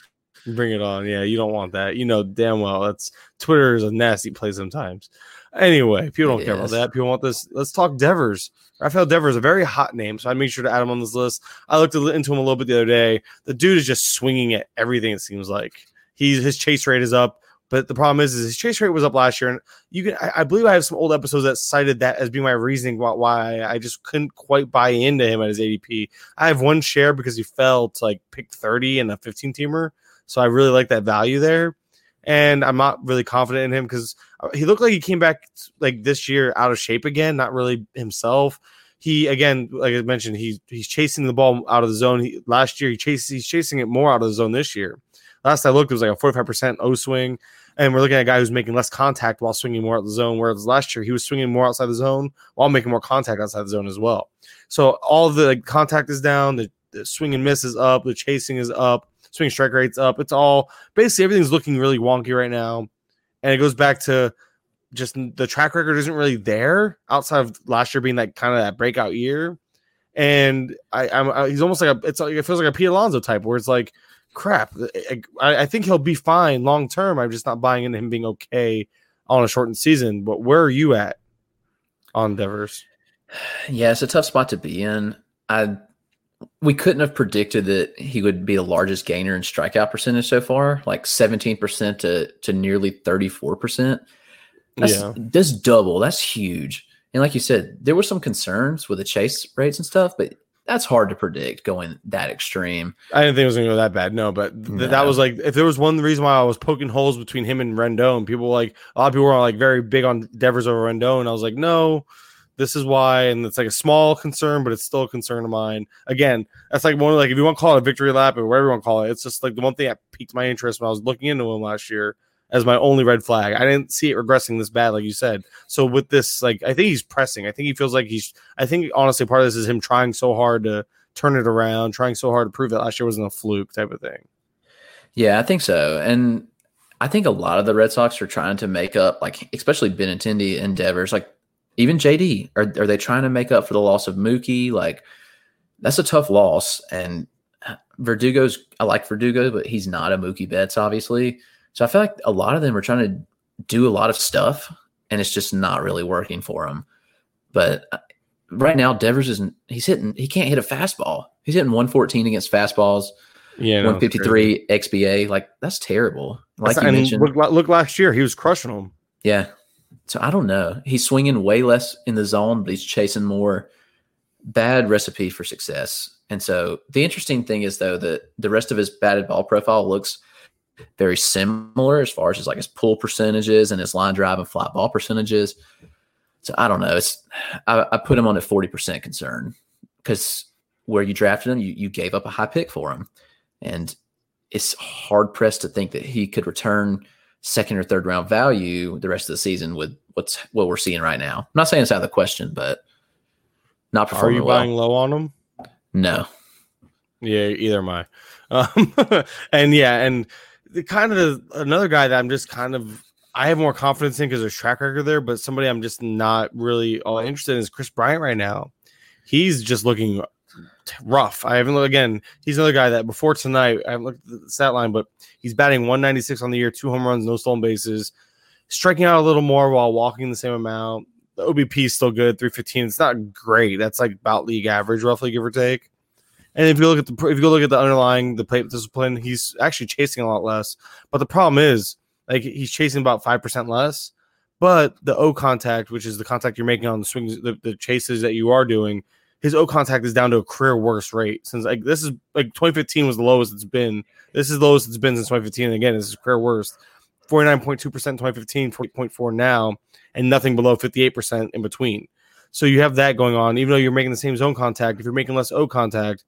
Bring it on. Yeah, you don't want that. You know damn well that's Twitter is a nasty place sometimes. Anyway, people don't It care about that. People want this. Let's talk Devers. Rafael Devers is a very hot name, so I made sure to add him on this list. I looked into him a little bit the other day. The dude is just swinging at everything. It seems like he's his chase rate is up, but the problem is, is his chase rate was up last year, and you can I, I believe I have some old episodes that cited that as being my reasoning why, why I just couldn't quite buy into him at his ADP. I have one share because he fell to like pick 30 in a 15 teamer. So I really like that value there. And I'm not really confident in him because uh, he looked like he came back like this year out of shape again, not really himself. He again, like I mentioned, he's he's chasing the ball out of the zone. He, last year he chased he's chasing it more out of the zone this year. Last I looked, it was like a 45% O swing. And we're looking at a guy who's making less contact while swinging more out the zone. Whereas last year he was swinging more outside the zone while making more contact outside the zone as well. So all the like, contact is down, the, the swing and miss is up, the chasing is up, swing strike rate's up. It's all basically everything's looking really wonky right now. And it goes back to just the track record isn't really there outside of last year being like kind of that breakout year. And I, I'm I, he's almost like a it's like it feels like a Pete Alonso type where it's like crap. Eh, eh, I, I think he'll be fine long term. I'm just not buying into him being okay on a shortened season. But where are you at on Devers? [sighs] yeah, it's a tough spot to be in. I we couldn't have predicted that he would be the largest gainer in strikeout percentage so far, like 17% to to nearly 34%. That's Yeah. that's double. That's huge. And like you said, there were some concerns with the chase rates and stuff, but that's hard to predict going that extreme. I didn't think it was gonna go that bad. No, but th- No. that was like if there was one reason why I was poking holes between him and Rendon, people were like a lot of people were like very big on Devers over Rendon. And I was like, no, this is why, and it's like a small concern, but it's still a concern of mine. Again, that's like one like if you want to call it a victory lap or whatever you want to call it, it's just like the one thing that piqued my interest when I was looking into him last year as my only red flag. I didn't see it regressing this bad, like you said. So with this, like I think he's pressing. I think he feels like he's. I think honestly, part of this is him trying so hard to turn it around, trying so hard to prove that last year wasn't a fluke type of thing. Yeah, I think so. And I think a lot of the Red Sox are trying to make up, like especially Benintendi and like even JD. Are are they trying to make up for the loss of Mookie? Like that's a tough loss. And Verdugo's I like Verdugo, but he's not a Mookie Betts, obviously. So I feel like a lot of them are trying to do a lot of stuff, and it's just not really working for them. But uh, right now, Devers isn't. He's hitting. He can't hit a fastball. He's hitting 114 against fastballs. Yeah, no, 153 XBA. Like that's terrible. Like That's- you mentioned, look, look last year, he was crushing them. yeah. So I don't know. He's swinging way less in the zone, but he's chasing more. Bad recipe for success. And so the interesting thing is though that the rest of his batted ball profile looks very similar as far as his like his pull percentages and his line drive and flat ball percentages. So I don't know. It's I, I put him on a forty percent concern because where you drafted him, you you gave up a high pick for him, and it's hard pressed to think that he could return second or third round value the rest of the season with what's what we're seeing right now. I'm not saying it's out of the question, but not Are you well. buying low on him? No. Yeah, either am I. [laughs] Um, and yeah, and the kind of another guy that I'm just kind of I have more confidence in because there's track record there, but somebody I'm just not really all interested in is Kris Bryant right now. He's just looking rough. I haven't looked again. He's another guy that before tonight, I haven't looked at the stat line, but he's batting 196 on the year, two home runs, no stolen bases, striking out a little more while walking the same amount. The OBP is still good, 315. It's not great. That's like about league average, roughly, give or take. And if you look at the if you look at the underlying the plate discipline, he's actually chasing a lot less. But the problem is, like he's chasing about five percent less. But the O contact, which is the contact you're making on the swings, the, the chases that you are doing, his O contact is down to a career worst rate. Since like this is like 2015 was the lowest it's been. This is the lowest it's been since 2015. And again, this is career worst. 49.2% 2015, 40.4 now, and nothing below 58% in between. So you have that going on, even though you're making the same zone contact. If you're making less O contact,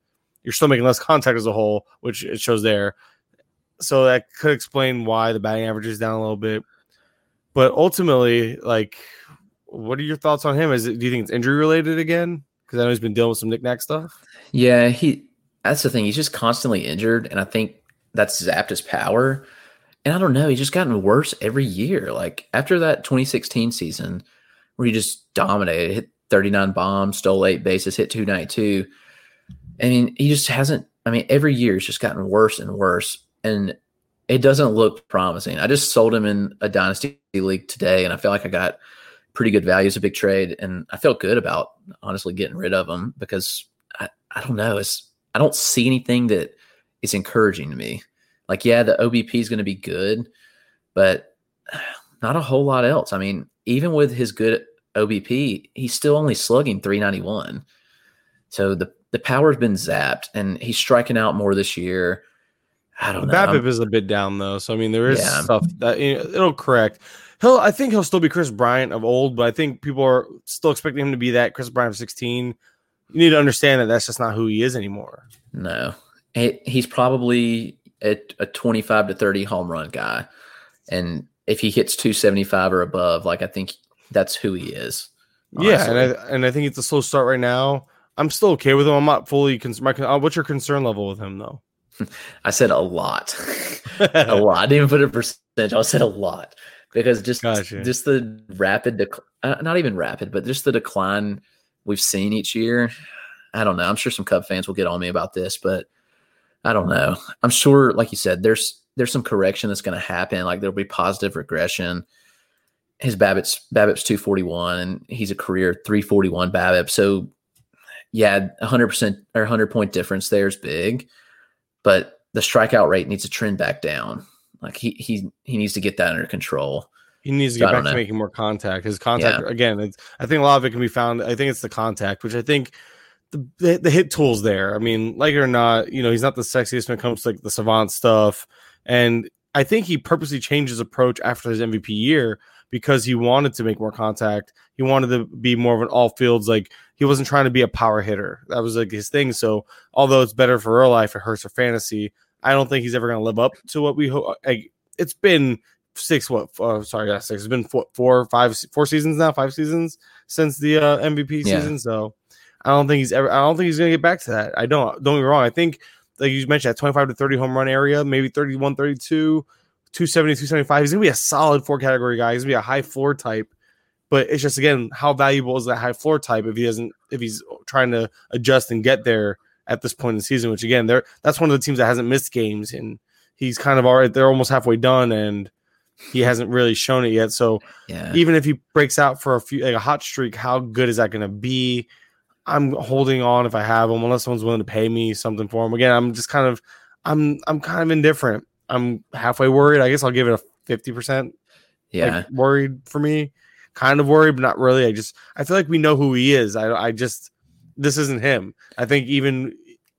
you're still making less contact as a whole, which it shows there. So that could explain why the batting average is down a little bit. But ultimately, like, what are your thoughts on him? Is it do you think it's injury related again? Because I know he's been dealing with some knickknack stuff. Yeah, he that's the thing. He's just constantly injured, and I think that's zapped his power. And I don't know, he's just gotten worse every year. Like after that 2016 season where he just dominated, hit 39 bombs, stole eight bases, hit 292. I mean, he just hasn't. I mean, every year it's just gotten worse and worse, and it doesn't look promising. I just sold him in a dynasty league today, and I feel like I got pretty good value. It's a big trade, and I felt good about honestly getting rid of him because I, I don't know. It's I don't see anything that is encouraging to me. Like, yeah, the OBP is going to be good, but [sighs] not a whole lot else. I mean, even with his good OBP, he's still only slugging 391. So the the power's been zapped, and he's striking out more this year. I don't know. I'm- BABIP is a bit down though, so I mean there is Yeah. stuff that you know, it'll correct. He'll I think he'll still be Kris Bryant of old, but I think people are still expecting him to be that Kris Bryant of 16. You need to understand that that's just not who he is anymore. No, He- he's probably a, a 25 to 30 home run guy. And if he hits 275 or above, like I think that's who he is. Yeah, and. I and I think it's a slow start right now. I'm still okay with him. I'm not fully concerned. Uh, what's your concern level with him though? [laughs] I said a lot. [laughs] a lot. I didn't even put a percentage. I said a lot because just Gotcha. just the rapid, dec- uh, not even rapid, but just the decline we've seen each year. I don't know. I'm sure some Cub fans will get on me about this, but I don't know. I'm sure, like you said, there's there's some correction that's going to happen. Like there'll be positive regression. His BABIP's BABIP's 241, and he's a career 341 BABIP. So, yeah, 100 percent or 100 point difference there is big but the strikeout rate needs to trend back down. Like he he he needs to get that under control. He needs to So get back to making more contact. His contact again. It's, I think a lot of it can be found. I think it's the contact, which I think the, the the hit tools there. I mean, like it or not, you know, he's not the sexiest when it comes to like the savant stuff. And I think he purposely changed his approach after his MVP year because he wanted to make more contact. He wanted to be more of an all fields like he wasn't trying to be a power hitter. That was like his thing. So although it's better for real life, it hurts for fantasy. I don't think he's ever going to live up to what we hope. Like, it's been six what uh, sorry yeah, six it's been four, four five four seasons now five seasons since the uh, mvp Yeah. season so i don't think he's ever i don't think he's gonna get back to that i don't don't get me wrong i think like you mentioned that 25 to 30 home run area maybe 31 32 270 275 he's gonna be a solid four category guy. He's gonna be a high floor type but it's just again how valuable is that high floor type if he doesn't if he's trying to adjust and get there at this point in the season which again they're that's one of the teams that hasn't missed games and he's kind of already they're almost halfway done and he hasn't really shown it yet. So Yeah. even if he breaks out for a few like a hot streak how good is that going to be? I'm holding on if i have him unless someone's willing to pay me something for him. Again i'm just kind of i'm i'm kind of indifferent i'm halfway worried. I guess i'll give it a 50% yeah. like worried for me. Kind of worried but not really. I just i feel like we know who he is. I i just this isn't him. I think even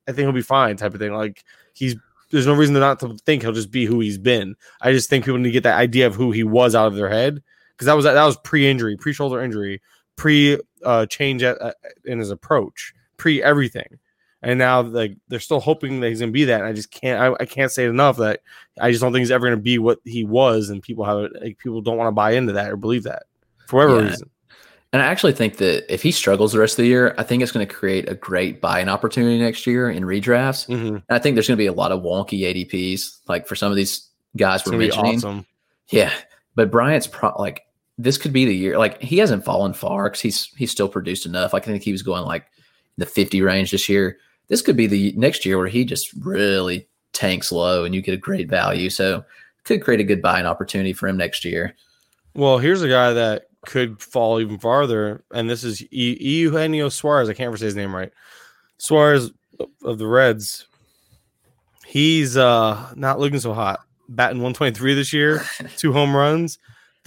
i think he'll be fine type of thing. Like he's there's no reason to not to think he'll just be who he's been. I just think people need to get that idea of who he was out of their head. Because that was that was pre-injury pre-shoulder injury pre uh change at, uh, in his approach pre everything and now like they're still hoping that he's gonna be that and i just can't I, I can't say it enough that i just don't think he's ever gonna be what he was and people have like people don't want to buy into that or believe that for whatever Yeah. reason And I actually think that if he struggles the rest of the year, I think it's going to create a great buying opportunity next year in redrafts. Mhm. And I think there's going to be a lot of wonky ADPs, like for some of these guys it's we're mentioning. awesome Yeah, but Bryant's pro- like this could be the year. Like he hasn't fallen far because he's he's still produced enough. Like, I think he was going like the 50 range this year. This could be the next year where he just really tanks low and you get a great value. So could create a good buying opportunity for him next year. well here's a guy that could fall even farther and this is E- eugenio suarez i can't ever say his name right suarez of the reds he's uh not looking so hot batting 123 this year [laughs] two home runs.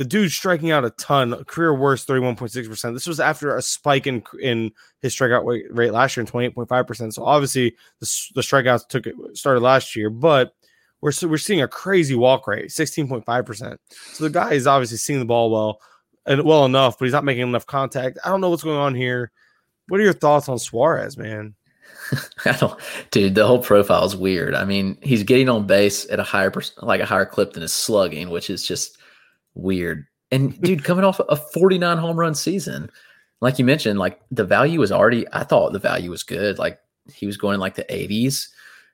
The dude's striking out a ton, career worst 31.6%. This was after a spike in in his strikeout rate, rate last year in 28.5%. So obviously the, the strikeouts took it started last year, but we're we're seeing a crazy walk rate, 16.5%. So the guy is obviously seeing the ball well and well enough, but he's not making enough contact. I don't know what's going on here. What are your thoughts on Suarez, man? [laughs] I don't, dude. The whole profile is weird. I mean, he's getting on base at a higher, like a higher clip than his slugging, which is just weird. And dude, coming off a 49 home run season, like you mentioned, like the value was already. I thought the value was good. Like he was going like the 80s.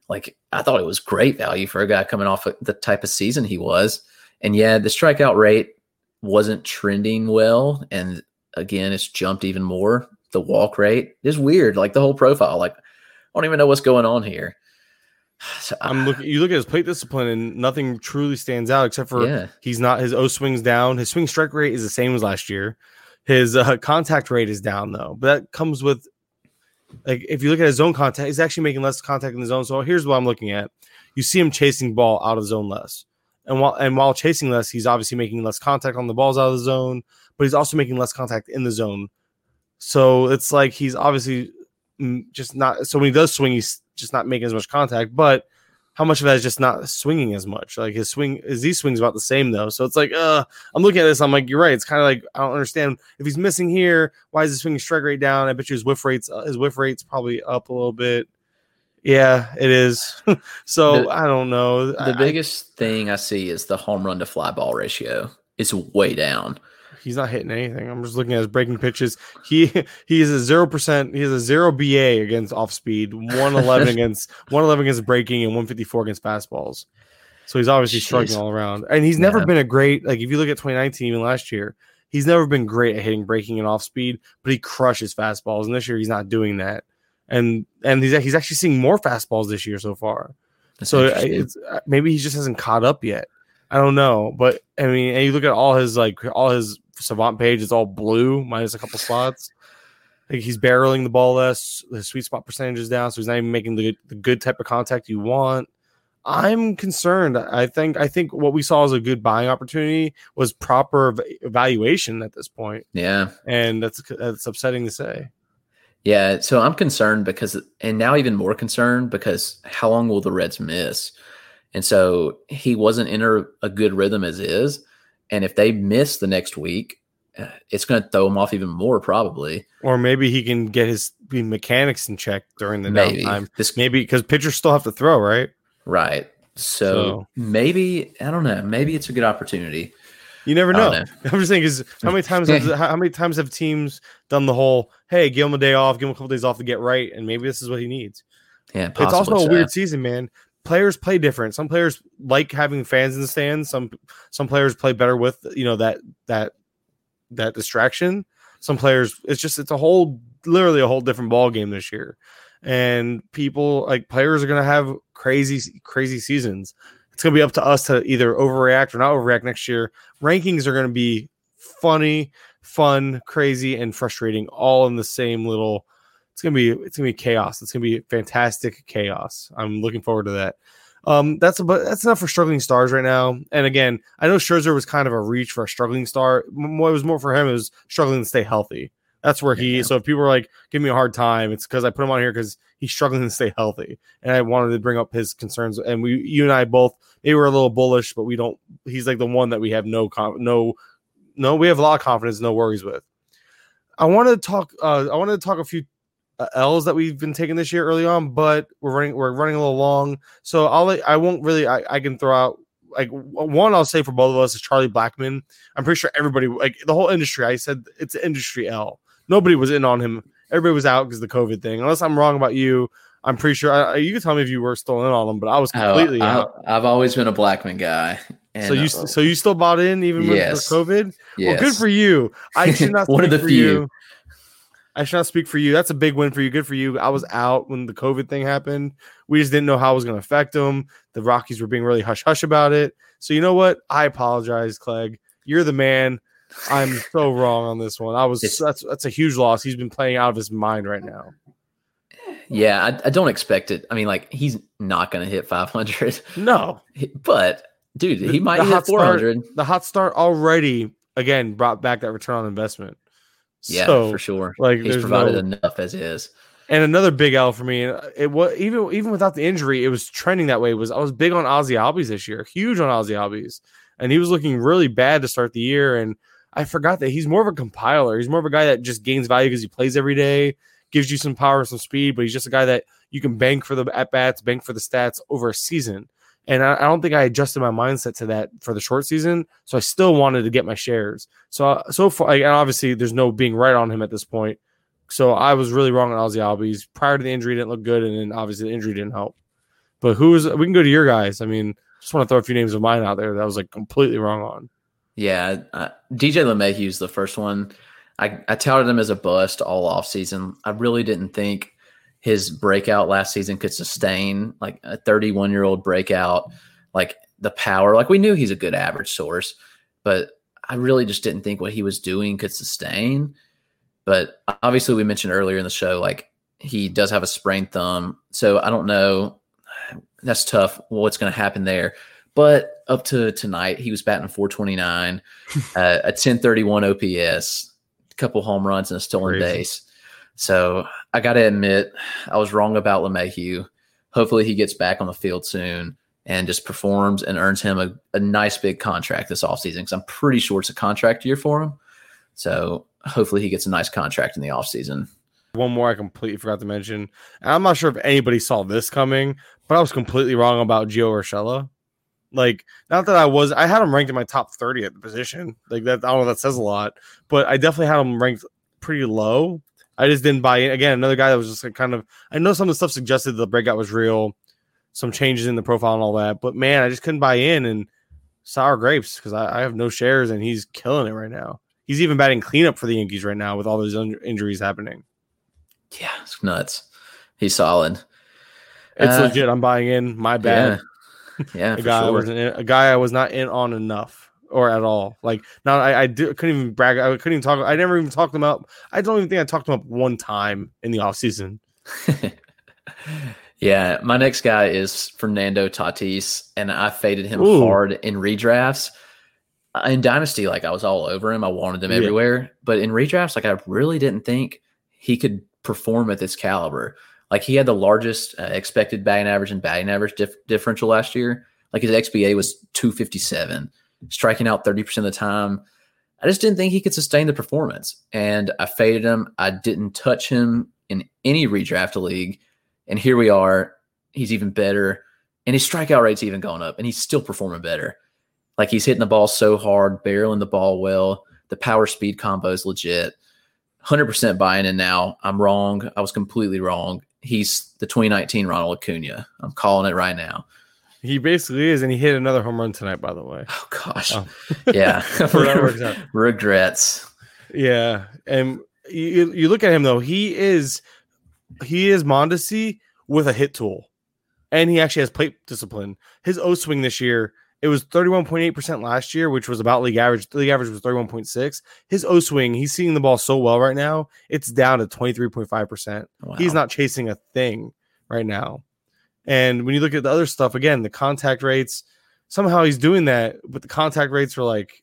Like I thought it was great value for a guy coming off the type of season he was. And yeah, the strikeout rate wasn't trending well, and again, it's jumped even more. The walk rate is weird. Like the whole profile, like I don't even know what's going on here. [sighs] So, I'm looking. You look at his plate discipline, and nothing truly stands out except for Yeah. he's not his O swings down. His swing strike rate is the same as last year. His uh, contact rate is down though, but that comes with like if you look at his zone contact, he's actually making less contact in the zone. So here's what I'm looking at: you see him chasing ball out of the zone less, and while and while chasing less, he's obviously making less contact on the balls out of the zone, but he's also making less contact in the zone. So it's like he's obviously mm, just not. So when he does swing, he's just not making as much contact. But how much of that is just not swinging as much? Like his swing, his Z swings about the same though. So it's like, uh, I'm looking at this. I'm like, you're right. It's kind of like I don't understand if he's missing here. Why is his swinging strike rate down? I bet you his whiff rates, uh, his whiff rates probably up a little bit. Yeah, it is. [laughs] so The- I don't know. the I- biggest thing I see is the home run to fly ball ratio. It's way down. He's not hitting anything. I'm just looking at his breaking pitches. He [laughs] he is a zero percent. He has a zero BA against off speed, one eleven [laughs] against one eleven against breaking, and one fifty four against fastballs. So he's obviously struggling all around. And he's never Yeah. been a great like if you look at 2019, even last year, he's never been great at hitting breaking and off speed, but he crushes fastballs. And this year he's not doing that. And and he's he's actually seeing more fastballs this year so far. That's So it's uh, maybe he just hasn't caught up yet. I don't know, but I mean, and you look at all his like all his savant page, is all blue minus a couple spots. Like he's barreling the ball less. The sweet spot percentage is down, so he's not even making the the good type of contact you want. I'm concerned. I think I think what we saw as a good buying opportunity was proper ev- evaluation at this point, yeah. and that's that's upsetting to say. Yeah, so I'm concerned because, and now even more concerned because how long will the Reds miss? And so he wasn't in a, a good rhythm as is. And if they miss the next week, uh, it's going to throw him off even more, probably. Or maybe he can get his mechanics in check during the Maybe. downtime. This- maybe because pitchers still have to throw, right? Right. So, So- maybe, I don't know, maybe it's a good opportunity. You never I know. [laughs] I'm just saying, is how many times have, how many times have teams done the whole hey, give him a day off, give him a couple days off to get right, and maybe this is what he needs. Yeah, It's also possibly a weird season, man. Players play different. Some players like having fans in the stands. Some some players play better with you know that that that distraction. Some players, it's just it's a whole literally a whole different ball game this year, and people like players are gonna have crazy crazy seasons. It's gonna be up to us to either overreact or not overreact next year. Rankings are gonna be funny, fun, crazy, and frustrating all in the same little it's gonna be it's gonna be chaos. It's gonna be fantastic chaos. I'm looking forward to that. Um, that's about that's enough for struggling stars right now. And again, I know Scherzer was kind of a reach for a struggling star. What was more for him is struggling to stay healthy. That's where he. Yeah. So if people are like, "Give me a hard time," it's because I put him on here because he's struggling to stay healthy, and I wanted to bring up his concerns. And we, you and I both, maybe we're a little bullish, but we don't. He's like the one that we have no, no, no. We have a lot of confidence, no worries with. I wanted to talk. Uh, I wanted to talk a few uh, L's that we've been taking this year early on, but we're running we're running a little long. So I'll I won't really I, I can throw out like one I'll say for both of us is Charlie Blackmon. I'm pretty sure everybody like the whole industry. I said it's an industry L. Nobody was in on him. Everybody was out because the COVID thing. Unless I'm wrong about you, I'm pretty sure I, you can tell me if you were still in on him, but I was Oh, completely I, out. I've always been a Blackmon guy. And, So you uh, so you still bought in even Yes. with COVID? yes. Well, good for you. I should not [laughs] One of the for few. you. I should not speak for you. That's a big win for you. Good for you. I was out when the COVID thing happened. We just didn't know how it was going to affect them. The Rockies were being really hush hush about it. So you know what? I apologize, Clegg. You're the man. I'm so [laughs] wrong on this one. I was It's- that's that's a huge loss. He's been playing out of his mind right now. Yeah, I, I don't expect it. I mean, like he's not going to hit 500, No, but dude, he The- might the hit hot start- 400. the hot start already again brought back that return on investment. Yeah, So, for sure. like, he's provided no- enough as is. And another big L for me. and uh, It was even even without the injury, it was trending that way. Was I was big on Ozzy Albies this year, huge on Ozzy Albies, and he was looking really bad to start the year. And I forgot that he's more of a compiler. He's more of a guy that just gains value because he plays every day, gives you some power, some speed, but he's just a guy that you can bank for the at bats, bank for the stats over a season. And I, I don't think I adjusted my mindset to that for the short season, so I still wanted to get my shares. So so far, and obviously, there's no being right on him at this point. So I was really wrong on Ozzy Albies. Prior to the injury, didn't look good, and then obviously the injury didn't help. But who's we can go to your guys. I mean, just want to throw a few names of mine out there that I was like completely wrong on. Yeah, uh, DJ LeMahieu's the first one. I, I touted him as a bust all off season. I really didn't think his breakout last season could sustain like a 31 year old breakout, like the power. Like we knew he's a good average source, but I really just didn't think what he was doing could sustain. But obviously, we mentioned earlier in the show, like he does have a sprained thumb. So I don't know. That's tough. What's going to happen there? But up to tonight, he was batting 429, [laughs] uh, a 1031 OPS, a couple home runs, and a stolen Crazy. base. So I got to admit, I was wrong about LeMahieu. Hopefully, he gets back on the field soon and just performs and earns him a, a nice big contract this offseason because I'm pretty sure it's a contract year for him. So hopefully, he gets a nice contract in the offseason. One more I completely forgot to mention. I'm not sure if anybody saw this coming, but I was completely wrong about Gio Urshela. Like, not that I was, I had him ranked in my top 30 at the position. Like that, I don't know, that says a lot, but I definitely had him ranked pretty low. I just didn't buy in. Again, another guy that was just like kind of, I know some of the stuff suggested the breakout was real, some changes in the profile and all that, but man, I just couldn't buy in and sour grapes because I, I have no shares and he's killing it right now. He's even batting cleanup for the Yankees right now with all those un- injuries happening. Yeah, it's nuts. He's solid. It's Uh, legit. I'm buying in. My bad. Yeah, yeah, [laughs] a for guy I wasn't in, a guy I was not in on enough or at all. Like now, I, I do, couldn't even brag. I couldn't even talk. I never even talked him up. I don't even think I talked him up one time in the off season. [laughs] yeah, my next guy is Fernando Tatis, and I faded him Ooh. hard in redrafts. Uh, In Dynasty, like I was all over him. I wanted him Yeah. everywhere. But in redrafts, like I really didn't think he could perform at this caliber. Like he had the largest uh, expected batting average and batting average dif- differential last year. Like his XBA was 257, striking out 30% of the time. I just didn't think he could sustain the performance. And I faded him. I didn't touch him in any redraft league. And here we are. He's even better. And his strikeout rate's even gone up. And he's still performing better. Like he's hitting the ball so hard, barreling the ball well. The power speed combo is legit. 100% buying in now. I'm wrong. I was completely wrong. He's the 2019 Ronald Acuna. I'm calling it right now. He basically is, and he hit another home run tonight, by the way. Oh gosh. Oh. [laughs] Yeah. [laughs] So that works out. Regrets. Yeah, and you you look at him though. He is he is Mondesi with a hit tool, and he actually has plate discipline. His O swing this year it was thirty one point eight percent last year, which was about league average. The league average was thirty one point six. His O swing, he's seeing the ball so well right now. It's down to twenty three point five percent. He's not chasing a thing right now. And when you look at the other stuff, again, the contact rates, somehow he's doing that, but the contact rates are like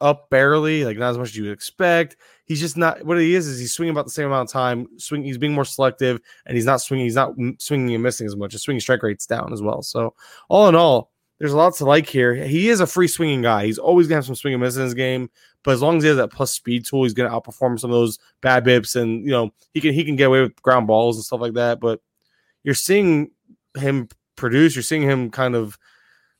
up barely, like not as much as you would expect. He's just not what he is. Is he's swinging about the same amount of time. Swing. He's being more selective, and he's not swinging. He's not swinging and missing as much. His swinging strike rate's down as well. So all in all, there's lots to like here. He is a free swinging guy. He's always gonna have some swing and miss in his game, but as long as he has that plus speed tool, he's gonna outperform some of those bad bips, and you know he can he can get away with ground balls and stuff like that. But you're seeing him produce. You're seeing him kind of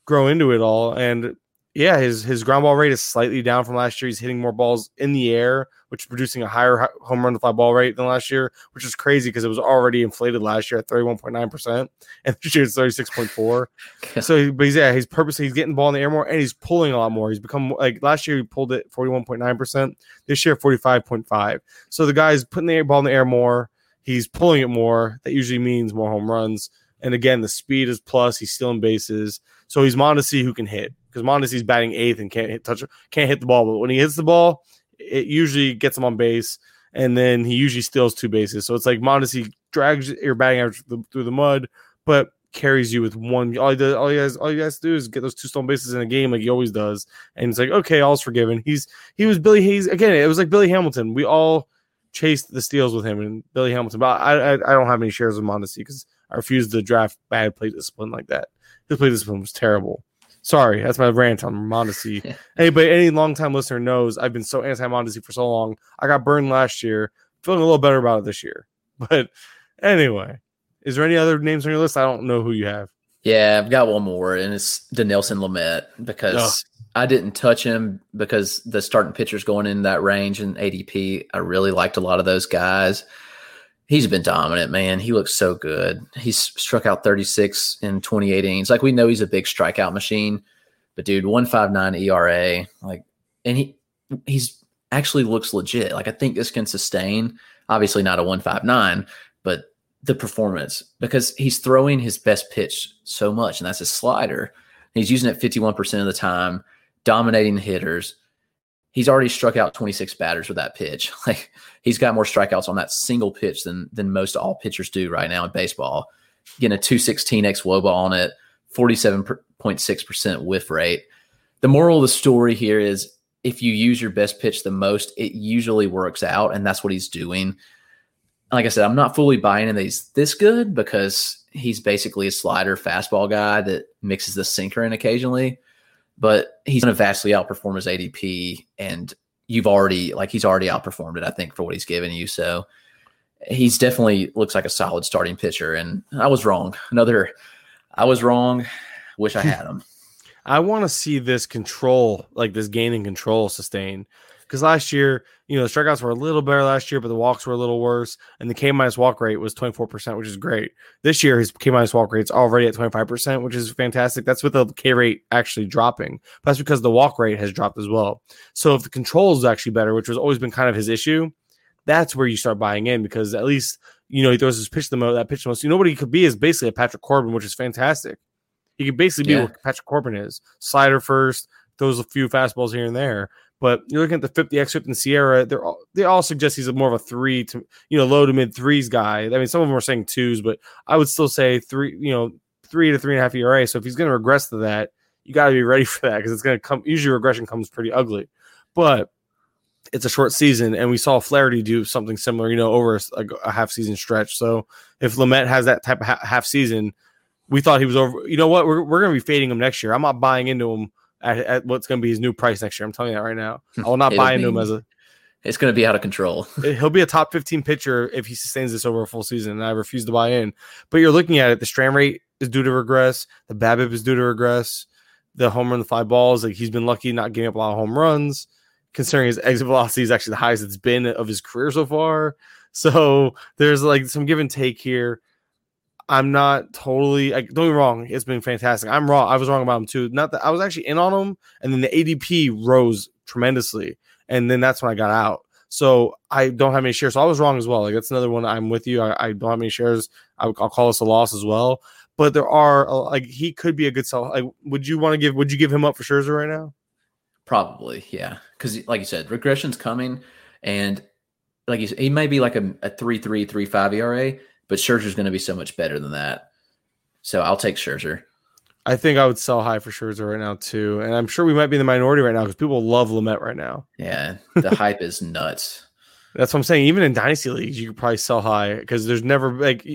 grow into it all, and yeah, his his ground ball rate is slightly down from last year. He's hitting more balls in the air, which is producing a higher home run to fly ball rate than last year, which is crazy because it was already inflated last year at 31.9%, [laughs] and this year it's 36.4. so, but he's yeah, he's purposely he's getting the ball in the air more and he's pulling a lot more. He's become like last year he pulled it 41.9%, this year 45.5. So the guy's putting the ball in the air more, he's pulling it more. That usually means more home runs. And again, the speed is plus. He's stealing bases, so he's Mondesi who can hit because Mondesi's batting eighth and can't hit touch can't hit the ball. But when he hits the ball, it usually gets him on base, and then he usually steals two bases. So it's like Mondesi drags your batting average through the, mud, but carries you with one. All he does, all you guys, all you guys do is get those two stolen bases in a game like he always does, and it's like okay, all's forgiven. He's he was Billy Hayes again. It was like Billy Hamilton. We all chased the steals with him and Billy Hamilton, but I I, I don't have any shares of Mondesi because I refuse to draft bad play discipline like that. His play discipline was terrible. Sorry, that's my rant on Mondesi. [laughs] Yeah. Anybody, any longtime listener knows I've been so anti Mondesi for so long. I got burned last year. Feeling a little better about it this year. [laughs] But anyway, is there any other names on your list? I don't know who you have. Yeah, I've got one more, and it's Dinelson Lamet because I didn't touch him because the starting pitchers going in that range and ADP, I really liked a lot of those guys. He's been dominant, man. He looks so good. He's struck out 36 in 2018. It's like we know he's a big strikeout machine, but dude, 159 ERA, like, and he he's actually looks legit. Like I think this can sustain. Obviously not a 159, but the performance because he's throwing his best pitch so much, and that's his slider. He's using it 51% of the time, dominating the hitters. He's already struck out 26 batters with that pitch. [laughs] Like he's got more strikeouts on that single pitch than than most all pitchers do right now in baseball. Getting a 216 xwOBA on it, 47.6% whiff rate. The moral of the story here is if you use your best pitch the most, it usually works out, and that's what he's doing like I said, I'm not fully buying in that he's this good because he's basically a slider fastball guy that mixes the sinker in occasionally. But he's going to vastly outperform his ADP, and you've already like he's already outperformed it. I think for what he's given you, so he's definitely looks like a solid starting pitcher. And I was wrong. Another, I was wrong. Wish I hmm. had him. I want to see this control, like this gaining control, sustain. Because last year, you know, the strikeouts were a little better last year, but the walks were a little worse, and the K minus walk rate was twenty four percent, which is great. This year, his K minus walk rate's already at twenty five percent, which is fantastic. That's with the K rate actually dropping. But that's because the walk rate has dropped as well. So if the control is actually better, which has always been kind of his issue, that's where you start buying in because at least you know he throws his pitch the most. That pitch the most. You know what he could be is basically a Patrick Corbin, which is fantastic. He could basically Yeah. be what Patrick Corbin is: slider first, throws a few fastballs here and there. But you're looking at the 50 X and SIERA, they're all, they all suggest he's a more of a three to you know low to mid threes guy. I mean, some of them are saying twos, but I would still say three, you know, three to three and a half ERA. So if he's going to regress to that, you got to be ready [laughs] for that because it's going to come. Usually, regression comes pretty ugly. But it's a short season, and we saw Flaherty do something similar, you know, over a, a half season stretch. So if Lamet has that type of ha- half season, we thought he was over. You know what? We're, we're going to be fading him next year. I'm not buying into him at, at what's going to be his new price next year. I'm telling you that right now. Hmm. I will not buy into him as a. It's going to be out of control. [laughs] He'll be a top 15 pitcher if he sustains this over a full season, and I refuse to buy in. But you're looking at it. The strand rate is due to regress. The BABIP is due to regress. The home run, the fly balls, like he's been lucky not giving up a lot of home runs. Considering his exit velocity is actually the highest it's been of his career so far. So there's like some give and take here. I'm not totally like don't get wrong, it's been fantastic. I'm wrong. I was wrong about him too. Not that I was actually in on him, and then the ADP rose tremendously, and then that's when I got out. So I don't have any shares. So I was wrong as well. Like that's another one. I'm with you. I, I don't have any shares. I, will call this a loss as well. But there are uh, like he could be a good sell. Like, would you want to give? Would you give him up for Scherzer right now? Probably, yeah. Because, like you said, regression's coming, and like you said, he may be like a, a three three three five ERA, but Scherzer's going to be so much better than that. So I'll take Scherzer. I think I would sell high for Scherzer right now too, and I'm sure we might be in the minority right now because people love Lamet right now. Yeah, the [laughs] hype is nuts. That's what I'm saying. Even in dynasty leagues, you could probably sell high because there's never like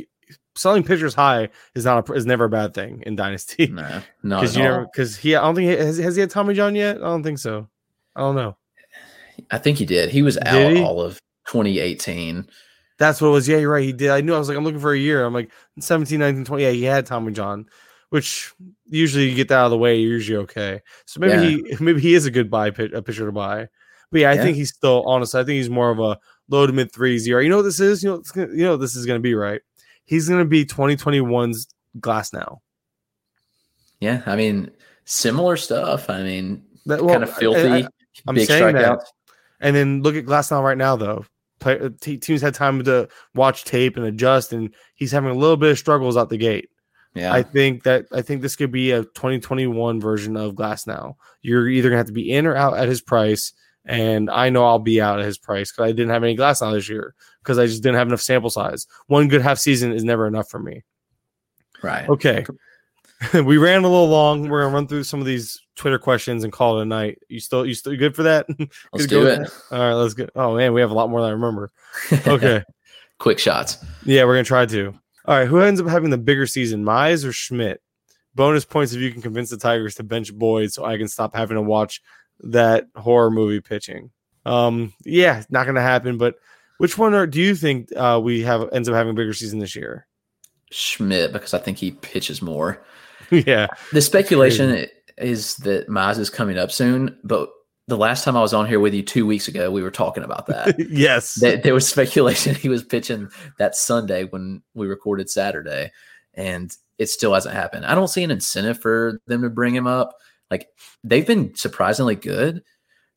selling pitchers high is not a, is never a bad thing in dynasty. [laughs] No, not because you all. never because he I don't think he, has has he had Tommy John yet. I don't think so. I don't know. I think he did. He was Did out he? all of 2018. That's what it was. Yeah, you're right. He did. I knew. I was like, I'm looking for a year. I'm like 17, 19, 20. Yeah, he had Tommy John, which usually you get that out of the way. You're usually okay. So maybe Yeah. he [laughs] maybe he is a good buy a pitcher to buy. But yeah, I Yeah. think he's still honestly. I think he's more of a low to mid three zero. You know what this is? You know, it's gonna, you know this is going to be right. He's going to be 2021's Glasnow. Yeah, I mean, similar stuff. I mean, That, kind of filthy. I, am big saying that. And then look at Glasnow right now though. Play, uh, teams had time to watch tape and adjust, and he's having a little bit of struggles out the gate. Yeah, I think that I think this could be a 2021 version of Glasnow. You're either gonna have to be in or out at his price, and I know I'll be out at his price because I didn't have any Glasnow this year because I just didn't have enough sample size. One good half season is never enough for me. right. Okay. [laughs] we ran a little long. We're gonna run through some of these Twitter questions and call it a night. You still you still good for that? [laughs] Let's Good to go do it. All right, let's go. Oh man, we have a lot more than I remember. [laughs] Okay. Quick shots. yeah, we're gonna try to. All right, who ends up having the bigger season, Mize or Schmidt? Bonus points if you can convince the Tigers to bench Boyd so I can stop having to watch that horror movie pitching. Um, yeah, not gonna happen, but which one are do you think uh we have ends up having a bigger season this year? Schmidt because I think he pitches more. [laughs] yeah. The speculation is that Mize is coming up soon, but the last time I was on here with you two weeks ago, we were talking about that. [laughs] yes. There- there was speculation [laughs] he was pitching that Sunday when we recorded Saturday, and it still hasn't happened. I don't see an incentive for them to bring him up. Like they've been surprisingly good,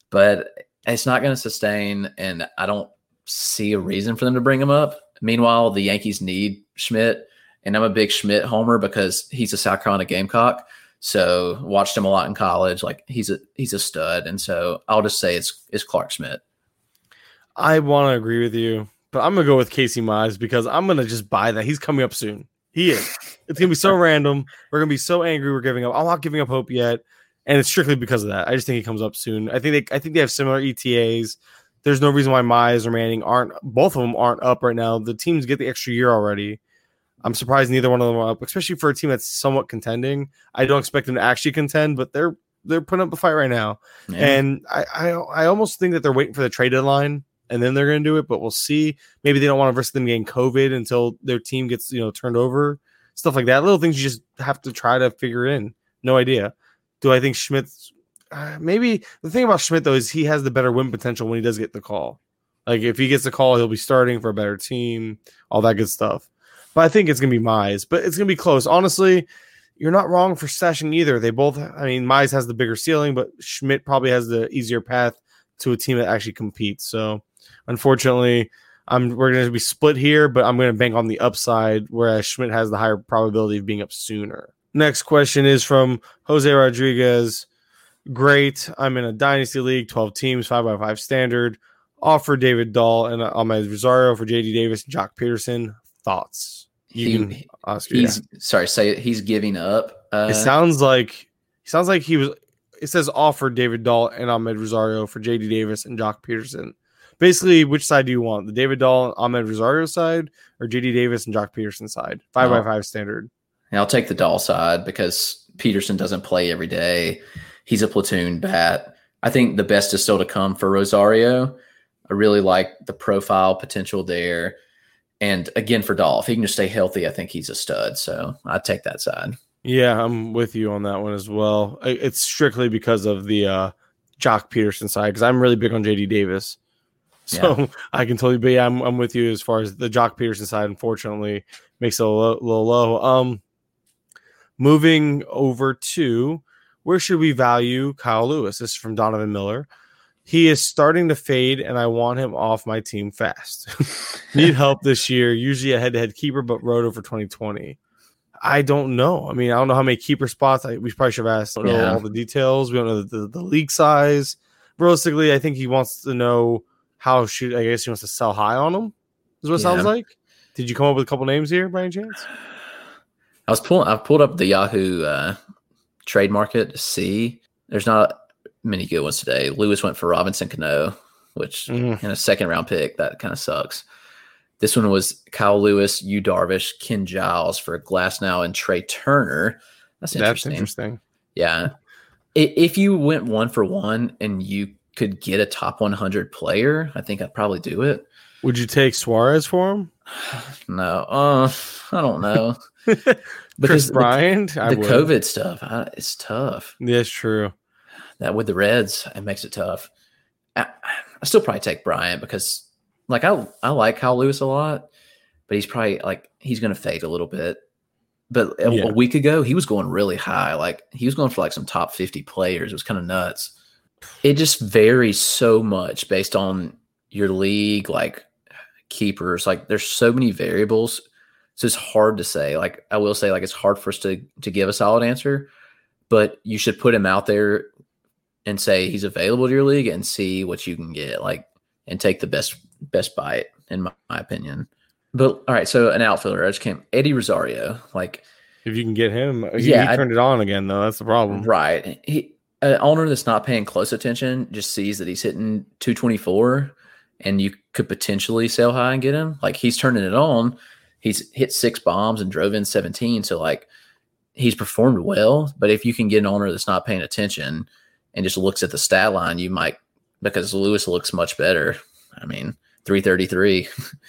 but it's not going to sustain, and I don't see a reason for them to bring him up. Meanwhile, the Yankees need Schmidt, and I'm a big Schmidt homer because he's a South Carolina Gamecock. So watched him a lot in college. Like he's a he's a stud, and so I'll just say it's it's Clarke Schmidt. I want to agree with you, but I'm gonna go with Casey Mize because I'm gonna just buy that. He's coming up soon. He is. It's gonna be so [laughs] random. We're gonna be so angry. We're giving up. I'm not giving up hope yet, and it's strictly because of that. I just think he comes up soon. I think they. I think they have similar ETAs. There's no reason why Mize or Manning aren't. Both of them aren't up right now. The teams get the extra year already. I'm surprised neither one of them are up, especially for a team that's somewhat contending. I don't expect them to actually contend, but they're they're putting up a fight right now. Yeah. And I, I I almost think that they're waiting for the trade deadline and then they're going to do it, but we'll see. Maybe they don't want to risk them getting COVID until their team gets you know turned over, stuff like that. Little things you just have to try to figure in. No idea. Do I think Schmidt's uh, maybe the thing about Schmidt though is he has the better win potential when he does get the call. Like if he gets the call, he'll be starting for a better team, all that good stuff. But I think it's gonna be Mize, but it's gonna be close. Honestly, you're not wrong for stashing either. They both, I mean, Mize has the bigger ceiling, but Schmidt probably has the easier path to a team that actually competes. So, unfortunately, I'm we're going to be split here, but I'm going to bank on the upside, whereas Schmidt has the higher probability of being up sooner. Next question is from Jose Rodriguez. Great. I'm in a dynasty league, 12 teams, five by five standard. Offer David Dahl and Amed Rosario for JD Davis and Joc Pederson. Thoughts? You He- can, Oscar. he's sorry, say it. He's giving up. Uh, It sounds like he sounds like he was it says offered David Dahl and Amed Rosario for JD Davis and Joc Pederson. Basically, which side do you want? The David Dahl and Amed Rosario side or JD Davis and Joc Pederson side? Five by No. five standard. And I'll take the Dahl side because Pederson doesn't play every day. He's a platoon bat. I think the best is still to come for Rosario. I really like the profile potential there. And again, for Dahl, if he can just stay healthy, I think he's a stud. So I'd take that side. Yeah, I'm with you on that one as well. It's strictly because of the uh, Joc Pederson side because I'm really big on JD Davis. [laughs] So I can totally be. I'm I'm with you as far as the Joc Pederson side. Unfortunately, makes it a lo- little low. Um, moving over to where should we value Kyle Lewis? This is from Donovan Miller. He is starting to fade, and I want him off my team fast. [laughs] Need help this year. Usually a head-to-head keeper, but roto for 2020. I don't know. I mean, I don't know how many keeper spots. I, we probably should have asked. Yeah. all the details. We don't know the, the, the league size. Realistically, I think he wants to know how should. I guess he wants to sell high on him. Is what it sounds like. Did you come up with a couple names here by any chance? I was pulling. I've pulled up the Yahoo uh, trade market to see. There's not many good ones today. Lewis went for Robinson Cano, which Mhm. in a second round pick that kind of sucks. This one was Kyle Lewis, Yu Darvish, Ken Giles for Glasnow and Trea Turner. That's interesting. That's interesting. Yeah, if you went one for one and you could get a top 100 player, I think I'd probably do it. Would you take Suarez for him? [sighs] No, uh, I don't know [laughs] Kris because the, Bryant. I the. COVID stuff, I, it's tough. That's true. That with the Reds, it makes it tough. I, I still probably take Bryant because, like, I I like Kyle Lewis a lot, but he's probably like he's going to fade a little bit. But a, Yeah. a week ago, he was going really high. Like he was going for like some top fifty players. It was kind of nuts. It just varies so much based on your league, like keepers. Like there's so many variables. So it's hard to say. Like I will say, like it's hard for us to to give a solid answer. But you should put him out there and say he's available to your league and see what you can get like and take the best best bite in my, my opinion. But all right so an outfielder i just came eddie rosario like If you can get him, uh, he, Yeah, he I- turned it on again though. That's the problem. right. He an owner that's not paying close attention just sees that he's hitting 224 and you could potentially sell high and get him. Like he's turning it on. He's hit six bombs and drove in 17 so like he's performed well. But if you can get an owner that's not paying attention and just looks at the stat line you might because lewis looks much better i mean 333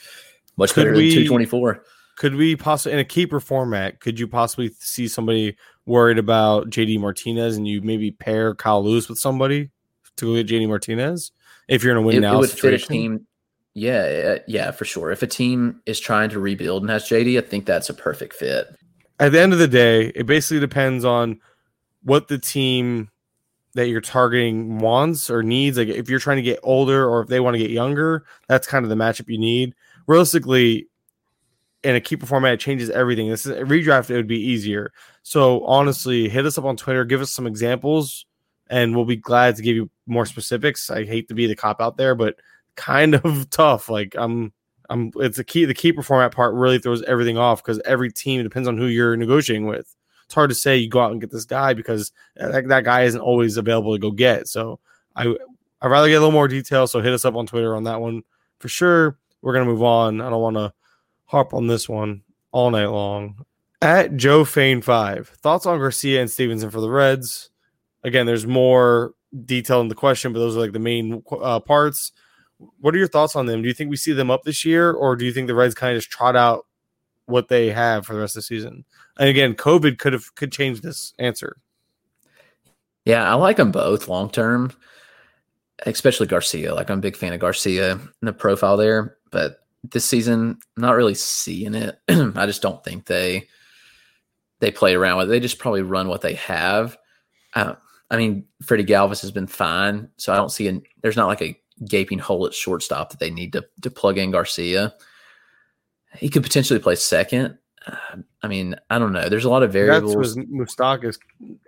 [laughs] much Could better than 224 Could we possibly in a keeper format? Could you possibly see somebody worried about JD Martinez and you maybe pair Kyle Lewis with somebody to go get JD Martinez if you're in a win it, now it would fit a situation? team. Yeah, yeah, for sure. If a team is trying to rebuild and has JD, I think that's a perfect fit. At the end of the day, it basically depends on what the team that you're targeting wants or needs. Like if you're trying to get older or if they want to get younger, that's kind of the matchup you need. Realistically, in a keeper format, it changes everything. This is a redraft, it would be easier. So honestly, hit us up on Twitter, give us some examples, and we'll be glad to give you more specifics. I hate to be the cop out there, but [laughs] kind of tough. Like I'm I'm it's a key the keeper format part really throws everything off because every team depends on who you're negotiating with. It's hard to say you go out and get this guy because that, that guy isn't always available to go get. So I I'd rather get a little more detail. So hit us up on Twitter on that one for sure. We're gonna move on. I don't want to harp on this one all night long. At Joe Fane five thoughts on Garcia and Stevenson for the Reds. Again, there's more detail in the question, but those are like the main uh, parts. What are your thoughts on them? Do you think we see them up this year, or do you think the Reds kind of just trot out what they have for the rest of the season? And again, COVID could have could change this answer. Yeah, I like them both long term, especially Garcia. Like I'm a big fan of Garcia and the profile there, but this season, not really seeing it. [clears throat] I just don't think they they play around with. It. They just probably run what they have. Uh, I mean, Freddie Galvis has been fine, so I don't see an. There's not like a gaping hole at shortstop that they need to to plug in Garcia. He could potentially play second. Uh, I mean, I don't know. There's a lot of variables. was Mustak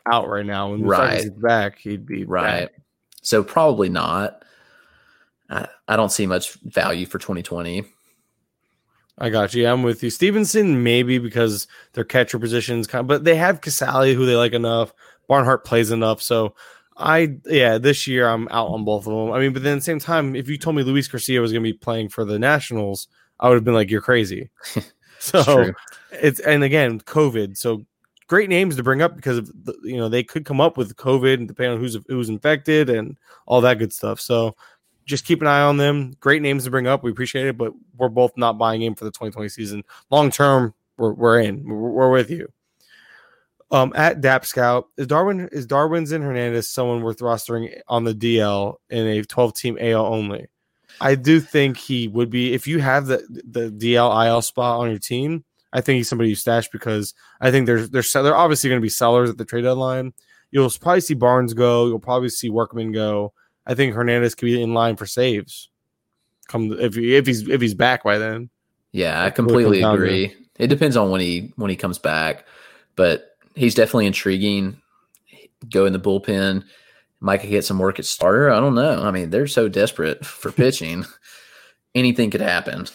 out right now. When Mustak Right. is back, he'd be Right. back. So probably not. I, I don't see much value for 2020. I got you. I'm with you. Stevenson, maybe because their catcher positions kind of, but they have Casali who they like enough. Barnhart plays enough. So I yeah, this year I'm out on both of them. I mean, but then at the same time, if you told me Luis Garcia was going to be playing for the Nationals, I would have been like, "You're crazy." [laughs] so true. it's and again, COVID. So great names to bring up because of the, you know they could come up with COVID and depending on who's who's infected and all that good stuff. So just keep an eye on them. Great names to bring up. We appreciate it, but we're both not buying in for the 2020 season. Long term, we're, we're in. We're, we're with you. Um, at Dap Scout, is Darwin is Darwinzon Hernandez someone worth rostering on the DL in a 12 team AL only? I do think he would be if you have the the DL IL spot on your team. I think he's somebody you stash because I think there's there's they're obviously going to be sellers at the trade deadline. You'll probably see Barnes go. You'll probably see Workman go. I think Hernandez could be in line for saves. Come if if he's if he's back by then. Yeah, I completely comes down to- agree. It depends on when he when he comes back, but he's definitely intriguing. Go in the bullpen. Might could get some work at starter. I don't know. I mean, they're so desperate for pitching. [laughs] Anything could happen.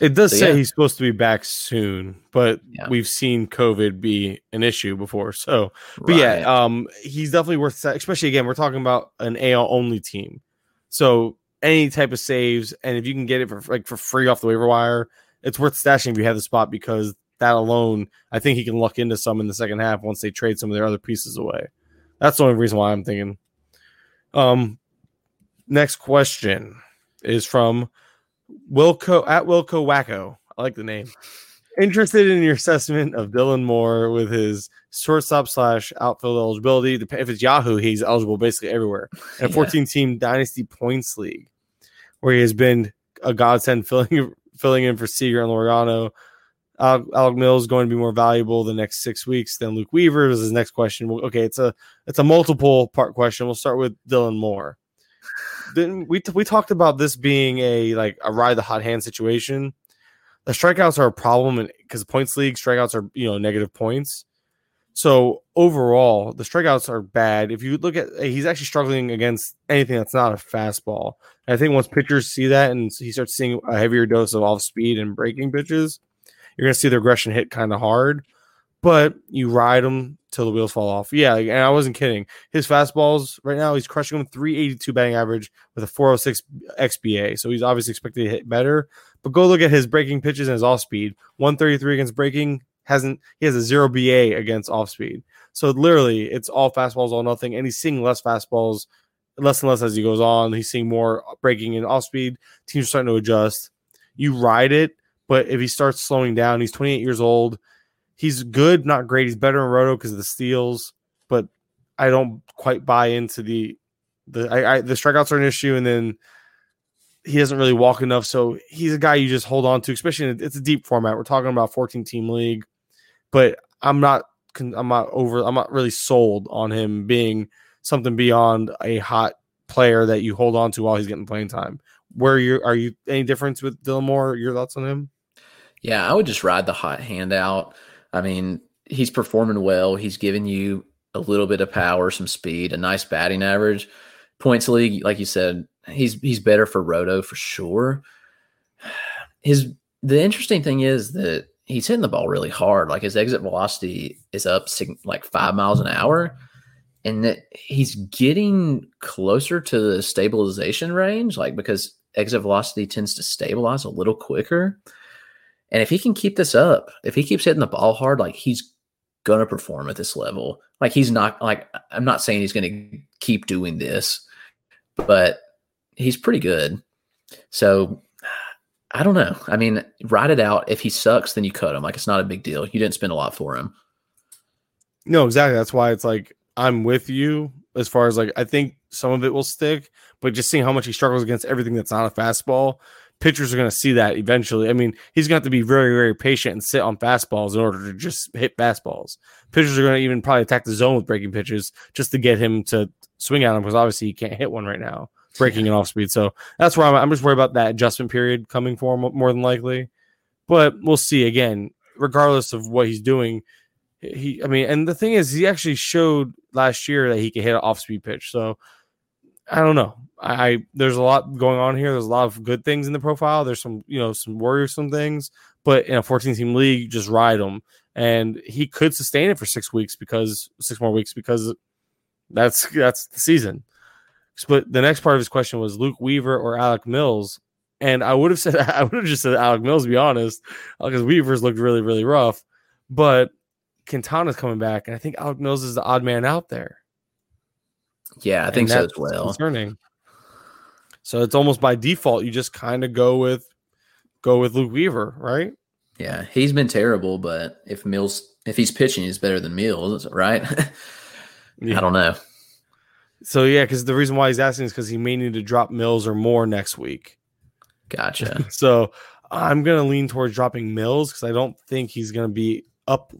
It does So, say yeah. he's supposed to be back soon, but Yeah. we've seen COVID be an issue before. So, but Right. yeah, um, he's definitely worth. Especially again, we're talking about an AL only team, so any type of saves, and if you can get it for like for free off the waiver wire, it's worth stashing if you have the spot because that alone, I think he can luck into some in the second half once they trade some of their other pieces away. That's the only reason why I'm thinking. Um, next question is from Wilco at Wilco Wacko. I like the name. Interested in your assessment of Dylan Moore with his shortstop slash outfield eligibility. If it's Yahoo, he's eligible basically everywhere. In a 14 team dynasty points league, where he has been a godsend filling filling in for Seager and Loriano. Alec, Alec Mills going to be more valuable the next six weeks than Luke Weaver. Is his next question? Well, okay, it's a it's a multiple part question. We'll start with Dylan Moore. Then we we talked about this being a like a ride the hot hand situation. The strikeouts are a problem because points league strikeouts are you know negative points. So overall, the strikeouts are bad. If you look at, eh, he's actually struggling against anything that's not a fastball. And I think once pitchers see that and he starts seeing a heavier dose of off speed and breaking pitches, you're going to see the aggression hit kind of hard. But you ride him till the wheels fall off. Yeah, and I wasn't kidding. His fastballs right now, he's crushing them 382 batting average with a 406 XBA. So he's obviously expected to hit better. But go look at his breaking pitches and his off speed. 133 against breaking hasn't he has a zero BA against off speed. So literally it's all fastballs, all nothing, and he's seeing less fastballs, less and less as he goes on. He's seeing more breaking and off speed. Teams are starting to adjust. You ride it, but if he starts slowing down, he's 28 years old. He's good, not great. He's better in roto because of the steals, but I don't quite buy into the the I, I the strikeouts are an issue, and then he doesn't really walk enough. So he's a guy you just hold on to, especially a, it's a deep format. We're talking about 14 team league, but I'm not I'm not over I'm not really sold on him being something beyond a hot player that you hold on to while he's getting playing time. Where you are you any difference with Dylan Moore? Your thoughts on him? Yeah, I would just ride the hot hand out. I mean, he's performing well. He's giving you a little bit of power, some speed, a nice batting average. Points league, like you said, he's he's better for roto for sure. [sighs] His the interesting thing is that he's hitting the ball really hard. Like his exit velocity is up like five miles an hour, and that he's getting closer to the stabilization range. Like because exit velocity tends to stabilize a little quicker. And if he can keep this up, if he keeps hitting the ball hard, like he's gonna perform at this level. Like he's not like I'm not saying he's gonna keep doing this, but he's pretty good. So I don't know. I mean, ride it out. If he sucks, then you cut him. Like it's not a big deal. You didn't spend a lot for him. No, exactly. That's why it's like I'm with you as far as like I think some of it will stick, but just seeing how much he struggles against everything that's not a fastball, pitchers are going to see that eventually. I mean, he's going to have to be very, very patient and sit on fastballs in order to just hit fastballs. Pitchers are going to even probably attack the zone with breaking pitches just to get him to swing at him because obviously he can't hit one right now, breaking and off speed. So that's where I'm. I'm just worried about that adjustment period coming for him more than likely. But we'll see again, regardless of what he's doing he I mean, and the thing is, he actually showed last year that he could hit an off speed pitch. So I don't know. I, I there's a lot going on here. There's a lot of good things in the profile. There's some you know some worrisome things, but in a 14 team league, just ride him, and he could sustain it for six weeks because six more weeks because That's that's the season. But the next part of his question was Luke Weaver or Alec Mills, and I would have said [laughs] I would have just said Alec Mills to be honest, uh, because Weaver's looked really really rough, but Quintana's coming back, and I think Alec Mills is the odd man out there. Yeah, I think so as well. Concerning. So it's almost by default you just kind of go with go with Luke Weaver, right? Yeah, he's been terrible, but if Mills if he's pitching, he's better than Mills, right? [laughs] Yeah. I don't know. So yeah, because the reason why he's asking is because he may need to drop Mills or more next week. Gotcha. [laughs] So I'm gonna lean towards dropping Mills because I don't think he's gonna be up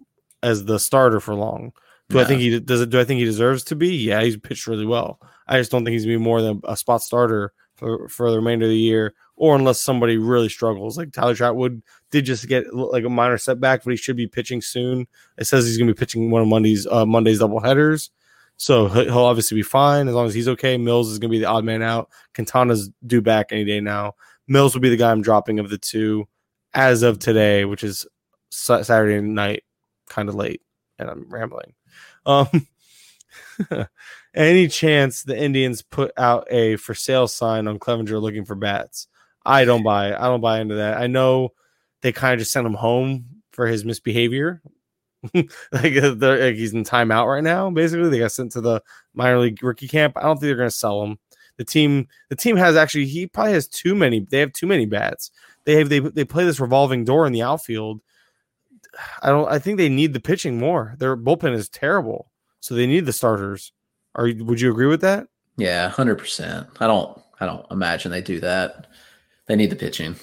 as the starter for long. Do I think he does it? Do I think he deserves to be? Yeah, he's pitched really well. I just don't think he's gonna be more than a spot starter for for the remainder of the year, or unless somebody really struggles. Like Tyler Chatwood did just get like a minor setback, but he should be pitching soon. It says he's gonna be pitching one of Monday's uh, Monday's double headers. So he- he'll obviously be fine as long as he's okay. Mills is going to be the odd man out. Quintana's due back any day now. Mills will be the guy I'm dropping of the two as of today, which is Saturday night, kind of late, and I'm rambling. Um, [laughs] any chance the Indians put out a for sale sign on Clevinger looking for bats? I don't buy. I don't buy into that. I know they kind of just sent him home for his misbehavior. [laughs] like, uh, like he's in timeout right now. Basically, they got sent to the minor league rookie camp. I don't think they're going to sell him. The team, the team has actually. He probably has too many. They have too many bats. They have they they play this revolving door in the outfield. [sighs] I don't. I think they need the pitching more. Their bullpen is terrible, so they need the starters. Are you- would you agree with that? Yeah, hundred percent. I don't. I don't imagine they do that. They need the pitching.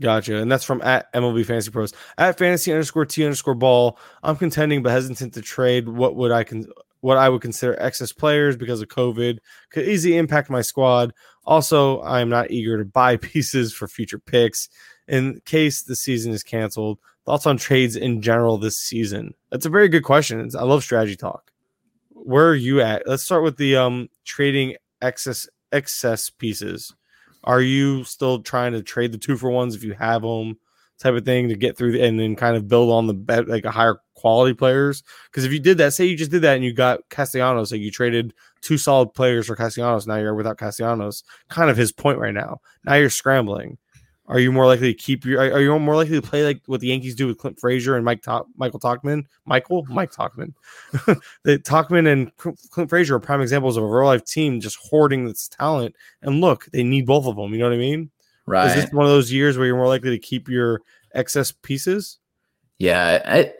Gotcha. And that's from at MLB Fantasy Pros. At fantasy underscore T underscore ball. I'm contending but hesitant to trade what would I can what I would consider excess players because of COVID. Could easily impact my squad. Also, I am not eager to buy [laughs] pieces for future picks in case the season is canceled. Thoughts on trades in general this season? That's a very good question. It's- I love strategy talk. Where are you at? Let's start with the um trading excess excess pieces are you still trying to trade the two for ones if you have them type of thing to get through and then kind of build on the bet like a higher quality players because if you did that say you just did that and you got Castellanos like you traded two solid players for Castellanos now you're without Castellanos kind of his point right now now you're scrambling are you more likely to keep your are, are you more likely to play like what the Yankees do with Clint Frazier and Mike Michael Tauchman Michael [laughs] Mike Tauchman [laughs] the Tauchman and Clint Frazier are prime examples of a real life team just hoarding this talent and look, they need both of them. You know what I mean? Right. Is this one of those years where you're more likely to keep your excess pieces? Yeah, I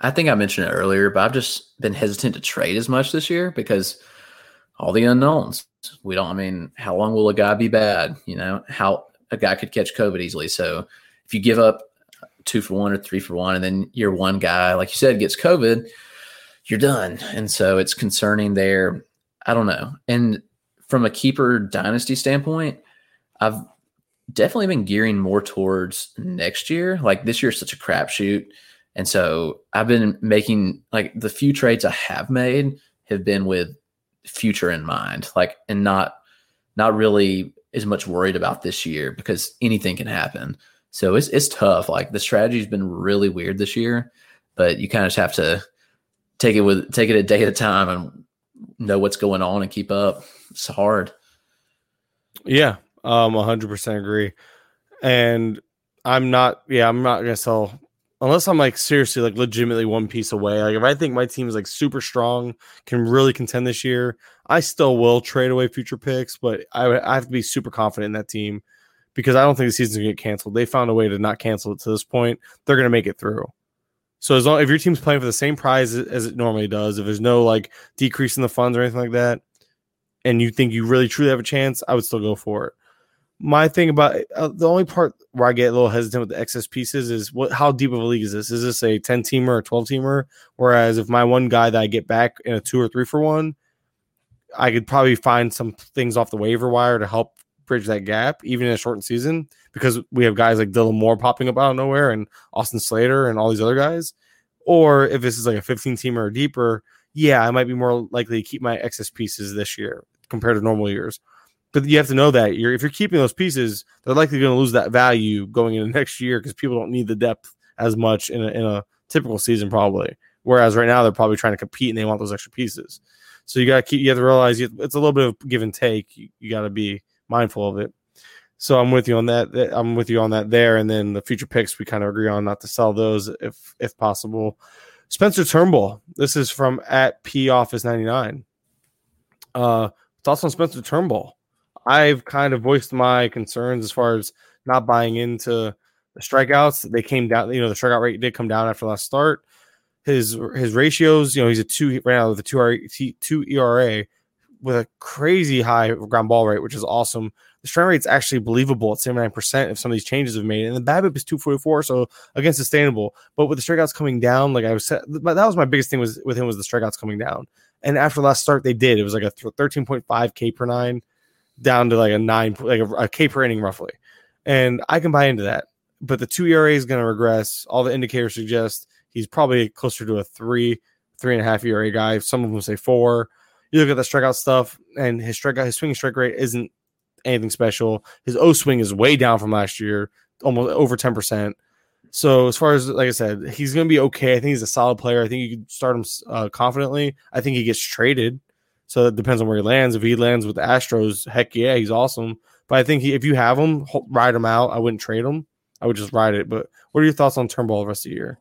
I think I mentioned it earlier, but I've just been hesitant to trade as much this year because all the unknowns. We don't. I mean, how long will a guy be bad? You know, how a guy could catch COVID easily. So if you give up two for one or three for one, and then your one guy, like you said, gets COVID, you're done. And so it's concerning there. I don't know. And from a keeper dynasty standpoint, I've definitely been gearing more towards next year. Like this year is such a crapshoot. And so I've been making like the few trades I have made have been with future in mind, like and not not really as much worried about this year because anything can happen. So it's it's tough. Like the strategy's been really weird this year, but you kind of just have to take it with take it a day at a time and know what's going on and keep up. It's hard. Yeah, um, 100% agree. And I'm not, yeah, I'm not gonna sell unless I'm like seriously, like legitimately one piece away. Like if I think my team is like super strong, can really contend this year, I still will trade away future picks, but I, I have to be super confident in that team because I don't think the season's gonna get canceled. They found a way to not cancel it to this point. They're gonna make it through. So as long if your team's playing for the same prize as it normally does, if there's no like decrease in the funds or anything like that, and you think you really truly have a chance, I would still go for it. My thing about uh, the only part where I get a little hesitant with the excess pieces is what how deep of a league is this? Is this a 10 teamer or 12 teamer? Whereas if my one guy that I get back in a two or three for one, I could probably find some things off the waiver wire to help bridge that gap, even in a shortened season, because we have guys like Dylan Moore popping up out of nowhere and Austin Slater and all these other guys. Or if this is like a 15 teamer or deeper, yeah, I might be more likely to keep my excess pieces this year compared to normal years. But you have to know that you're if you're keeping those pieces, they're likely going to lose that value going into next year because people don't need the depth as much in a, in a typical season, probably. Whereas right now they're probably trying to compete and they want those extra pieces. So you got to keep. You have to realize it's a little bit of give and take. You, you got to be mindful of it. So I'm with you on that. I'm with you on that there. And then the future picks, we kind of agree on not to sell those if if possible. Spencer Turnbull. This is from at P Office 99. Uh, thoughts on Spencer Turnbull? I've kind of voiced my concerns as far as not buying into the strikeouts. They came down. You know, the strikeout rate did come down after last start. His his ratios. You know, he's a two right now with a two two ERA with a crazy high ground ball rate, which is awesome. The strike rate's actually believable at 79% if some of these changes have made. And the BABIP is 244, so again, sustainable. But with the strikeouts coming down, like I was said, that was my biggest thing was with him was the strikeouts coming down. And after last start, they did. It was like a 13.5 K per nine down to like a nine, like a, a K per inning roughly. And I can buy into that. But the two ERA is going to regress. All the indicators suggest he's probably closer to a three, three and a half ERA guy. Some of them say four. You look at the strikeout stuff, and his strikeout, his swinging strike rate isn't anything special. His O swing is way down from last year, almost over 10%. So as far as like I said, he's going to be okay. I think he's a solid player. I think you can start him uh, confidently. I think he gets traded. So it depends on where he lands. If he lands with the Astros, heck yeah, he's awesome. But I think he, if you have him, ride him out. I wouldn't trade him. I would just ride it. But what are your thoughts on Turnbull the rest of the year?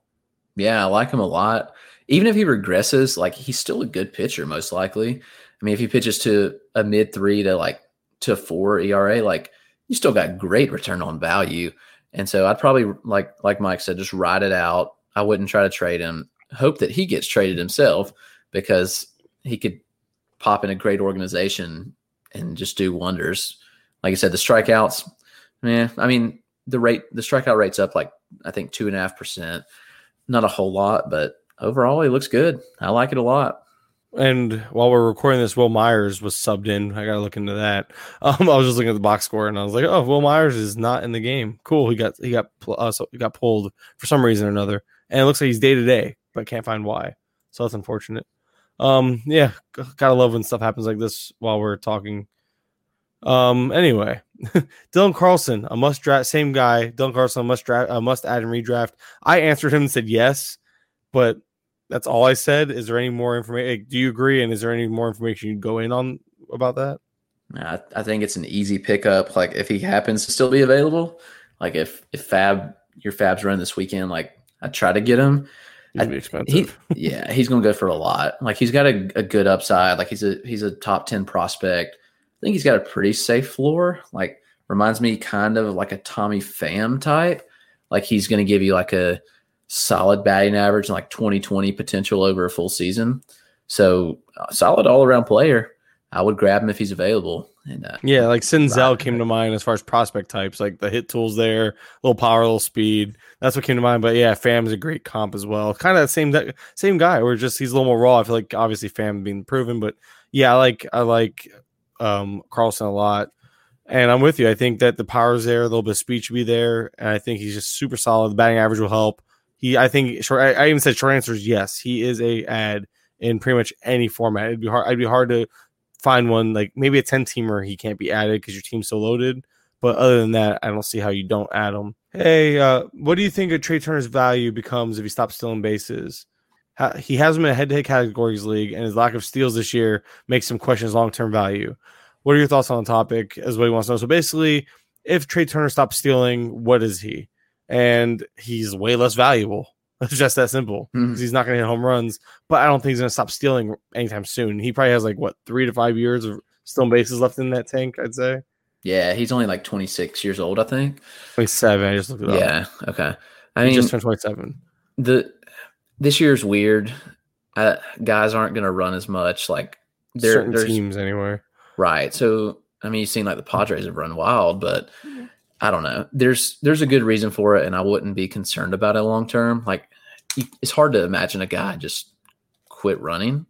Yeah, I like him a lot. Even if he regresses, like he's still a good pitcher, most likely. I mean, if he pitches to a mid three to like to four ERA, like you still got great return on value. And so I'd probably like like Mike said, just ride it out. I wouldn't try to trade him. Hope that he gets traded himself because he could pop in a great organization and just do wonders. Like I said, the strikeouts, man, I mean, the rate the strikeout rate's up like I think two and a half percent. Not a whole lot, but overall he looks good. I like it a lot. And while we're recording this, Wil Myers was subbed in. I gotta look into that. [laughs] Um, I was just looking at the box score, and I was like, "Oh, Wil Myers is not in the game. Cool. He got he got uh, so he got pulled for some reason or another, and it looks like he's day to day, but can't find why. So that's unfortunate. Um, yeah, gotta love when stuff happens like this while we're talking. Um, anyway, [laughs] Dylan Carlson, a must draft, same guy. Dylan Carlson, must draft, a must add and redraft. I answered him and said yes, but that's all I said. Is there any more information? Do you agree? And is there any more information you'd go in on about that? I, I think it's an easy pickup. Like if he happens to still be available, like if if FAAB your FAAB's run this weekend, like I try to get him. He'd be expensive. He, [laughs] yeah, he's going to go for a lot. Like he's got a, a good upside. Like he's a he's a top ten prospect. I think he's got a pretty safe floor. Like reminds me kind of like a Tommy Pham type. Like he's going to give you like a solid batting average and like 2020 potential over a full season. So uh, solid all around player. I would grab him if he's available. And uh, yeah, like Senzel came to mind as far as prospect types, like the hit tools there, little power, little speed. That's what came to mind. But yeah, Pham's a great comp as well. Kind of the same same guy. Where just he's a little more raw. I feel like obviously Pham being proven, but yeah, I like I like um Carlson a lot. And I'm with you. I think that the power's there, a little bit of speed should be there, and I think he's just super solid. The batting average will help. He, I think, short. I, I even said short answer is yes. He is a ad in pretty much any format. It'd be hard. I'd be hard to find one like maybe a ten teamer. He can't be added because your team's so loaded. But other than that, I don't see how you don't add him. Hey, uh, what do you think of Trea Turner's value becomes if he stops stealing bases? he has him in a head-to-head categories league, and his lack of steals this year makes him question his long-term value. What are your thoughts on the topic? As what he wants to know. So basically, if Trea Turner stops stealing, what is he? and he's way less valuable. It's just that simple. Mm-hmm. He's not going to hit home runs, but I don't think he's going to stop stealing anytime soon. He probably has like what three to five years of stolen bases left in that tank. I'd say. Yeah, he's only like 26 years old, I think. 27. I just looked it up. Yeah. Okay. I he mean, just turned 27. The this year's weird. Uh, guys aren't going to run as much. Like there, certain teams anyway. Right. So I mean, you've seen like the Padres have run wild, but I don't know. There's there's a good reason for it, and I wouldn't be concerned about it long term. Like it's hard to imagine a guy just quit running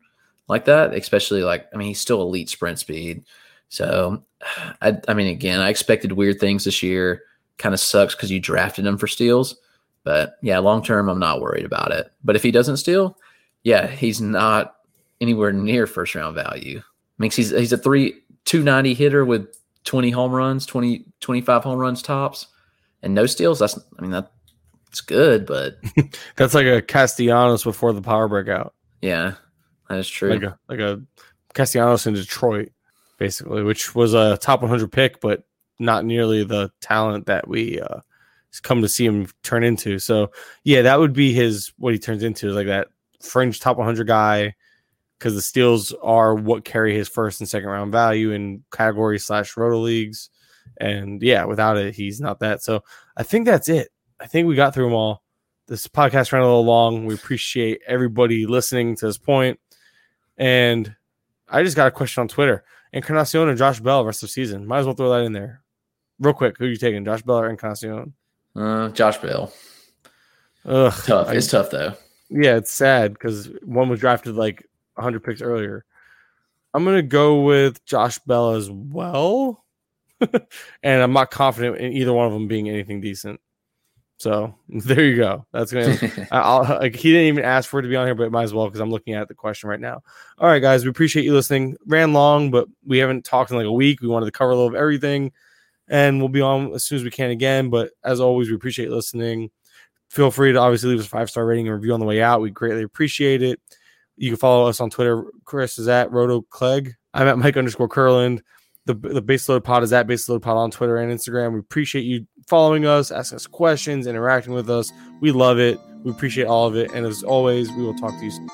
like that, especially like I mean he's still elite sprint speed. So [sighs] I I mean again I expected weird things this year. Kind of sucks because you drafted him for steals, but yeah, long term I'm not worried about it. But if he doesn't steal, yeah, he's not anywhere near first round value. Makes he's he's a three two ninety hitter with 20 home runs, 20, 25 home runs tops, and no steals. That's, I mean, that's good, but [laughs] that's like a Castellanos before the power breakout. Yeah, that is true. Like a, like a Castellanos in Detroit, basically, which was a top 100 pick, but not nearly the talent that we uh, come to see him turn into. So yeah, that would be his what he turns into, is like that fringe top 100 guy, because the steals are what carry his first and second round value in category slash roto leagues. And yeah, without it, he's not that. So I think that's it. I think we got through them all. This podcast ran a little long. We appreciate everybody listening to this point. And I just got a question on Twitter. Encarnacion and Josh Bell rest of season. Might as well throw that in there. Real quick, who are you taking? Josh Bell or Encarnacion? Uh, Josh Bell. Ugh. Tough. I- it's tough though. Yeah, it's sad because one was drafted like 100 picks earlier. I'm going to go with Josh Bell as well. [laughs] and I'm not confident in either one of them being anything decent. So [laughs] there you go. That's going [laughs] to I- I'll, like he didn't even ask for it to be on here, but it might as well because I'm looking at the question right now. All right, guys, we appreciate you listening. Ran long, but we haven't talked in like a week. We wanted to cover a little of everything, and we'll be on as soon as we can again. But as always, we appreciate listening. Feel free to obviously leave us a five star rating and review on the way out. We greatly appreciate it. You can follow us on Twitter. Chris is at Roto Clegg. I'm at Mike underscore Curland. The the Baseload Pod is at Baseload Pod on Twitter and Instagram. We appreciate you following us, asking us questions, interacting with us. We love it. We appreciate all of it. And as always, we will talk to you soon.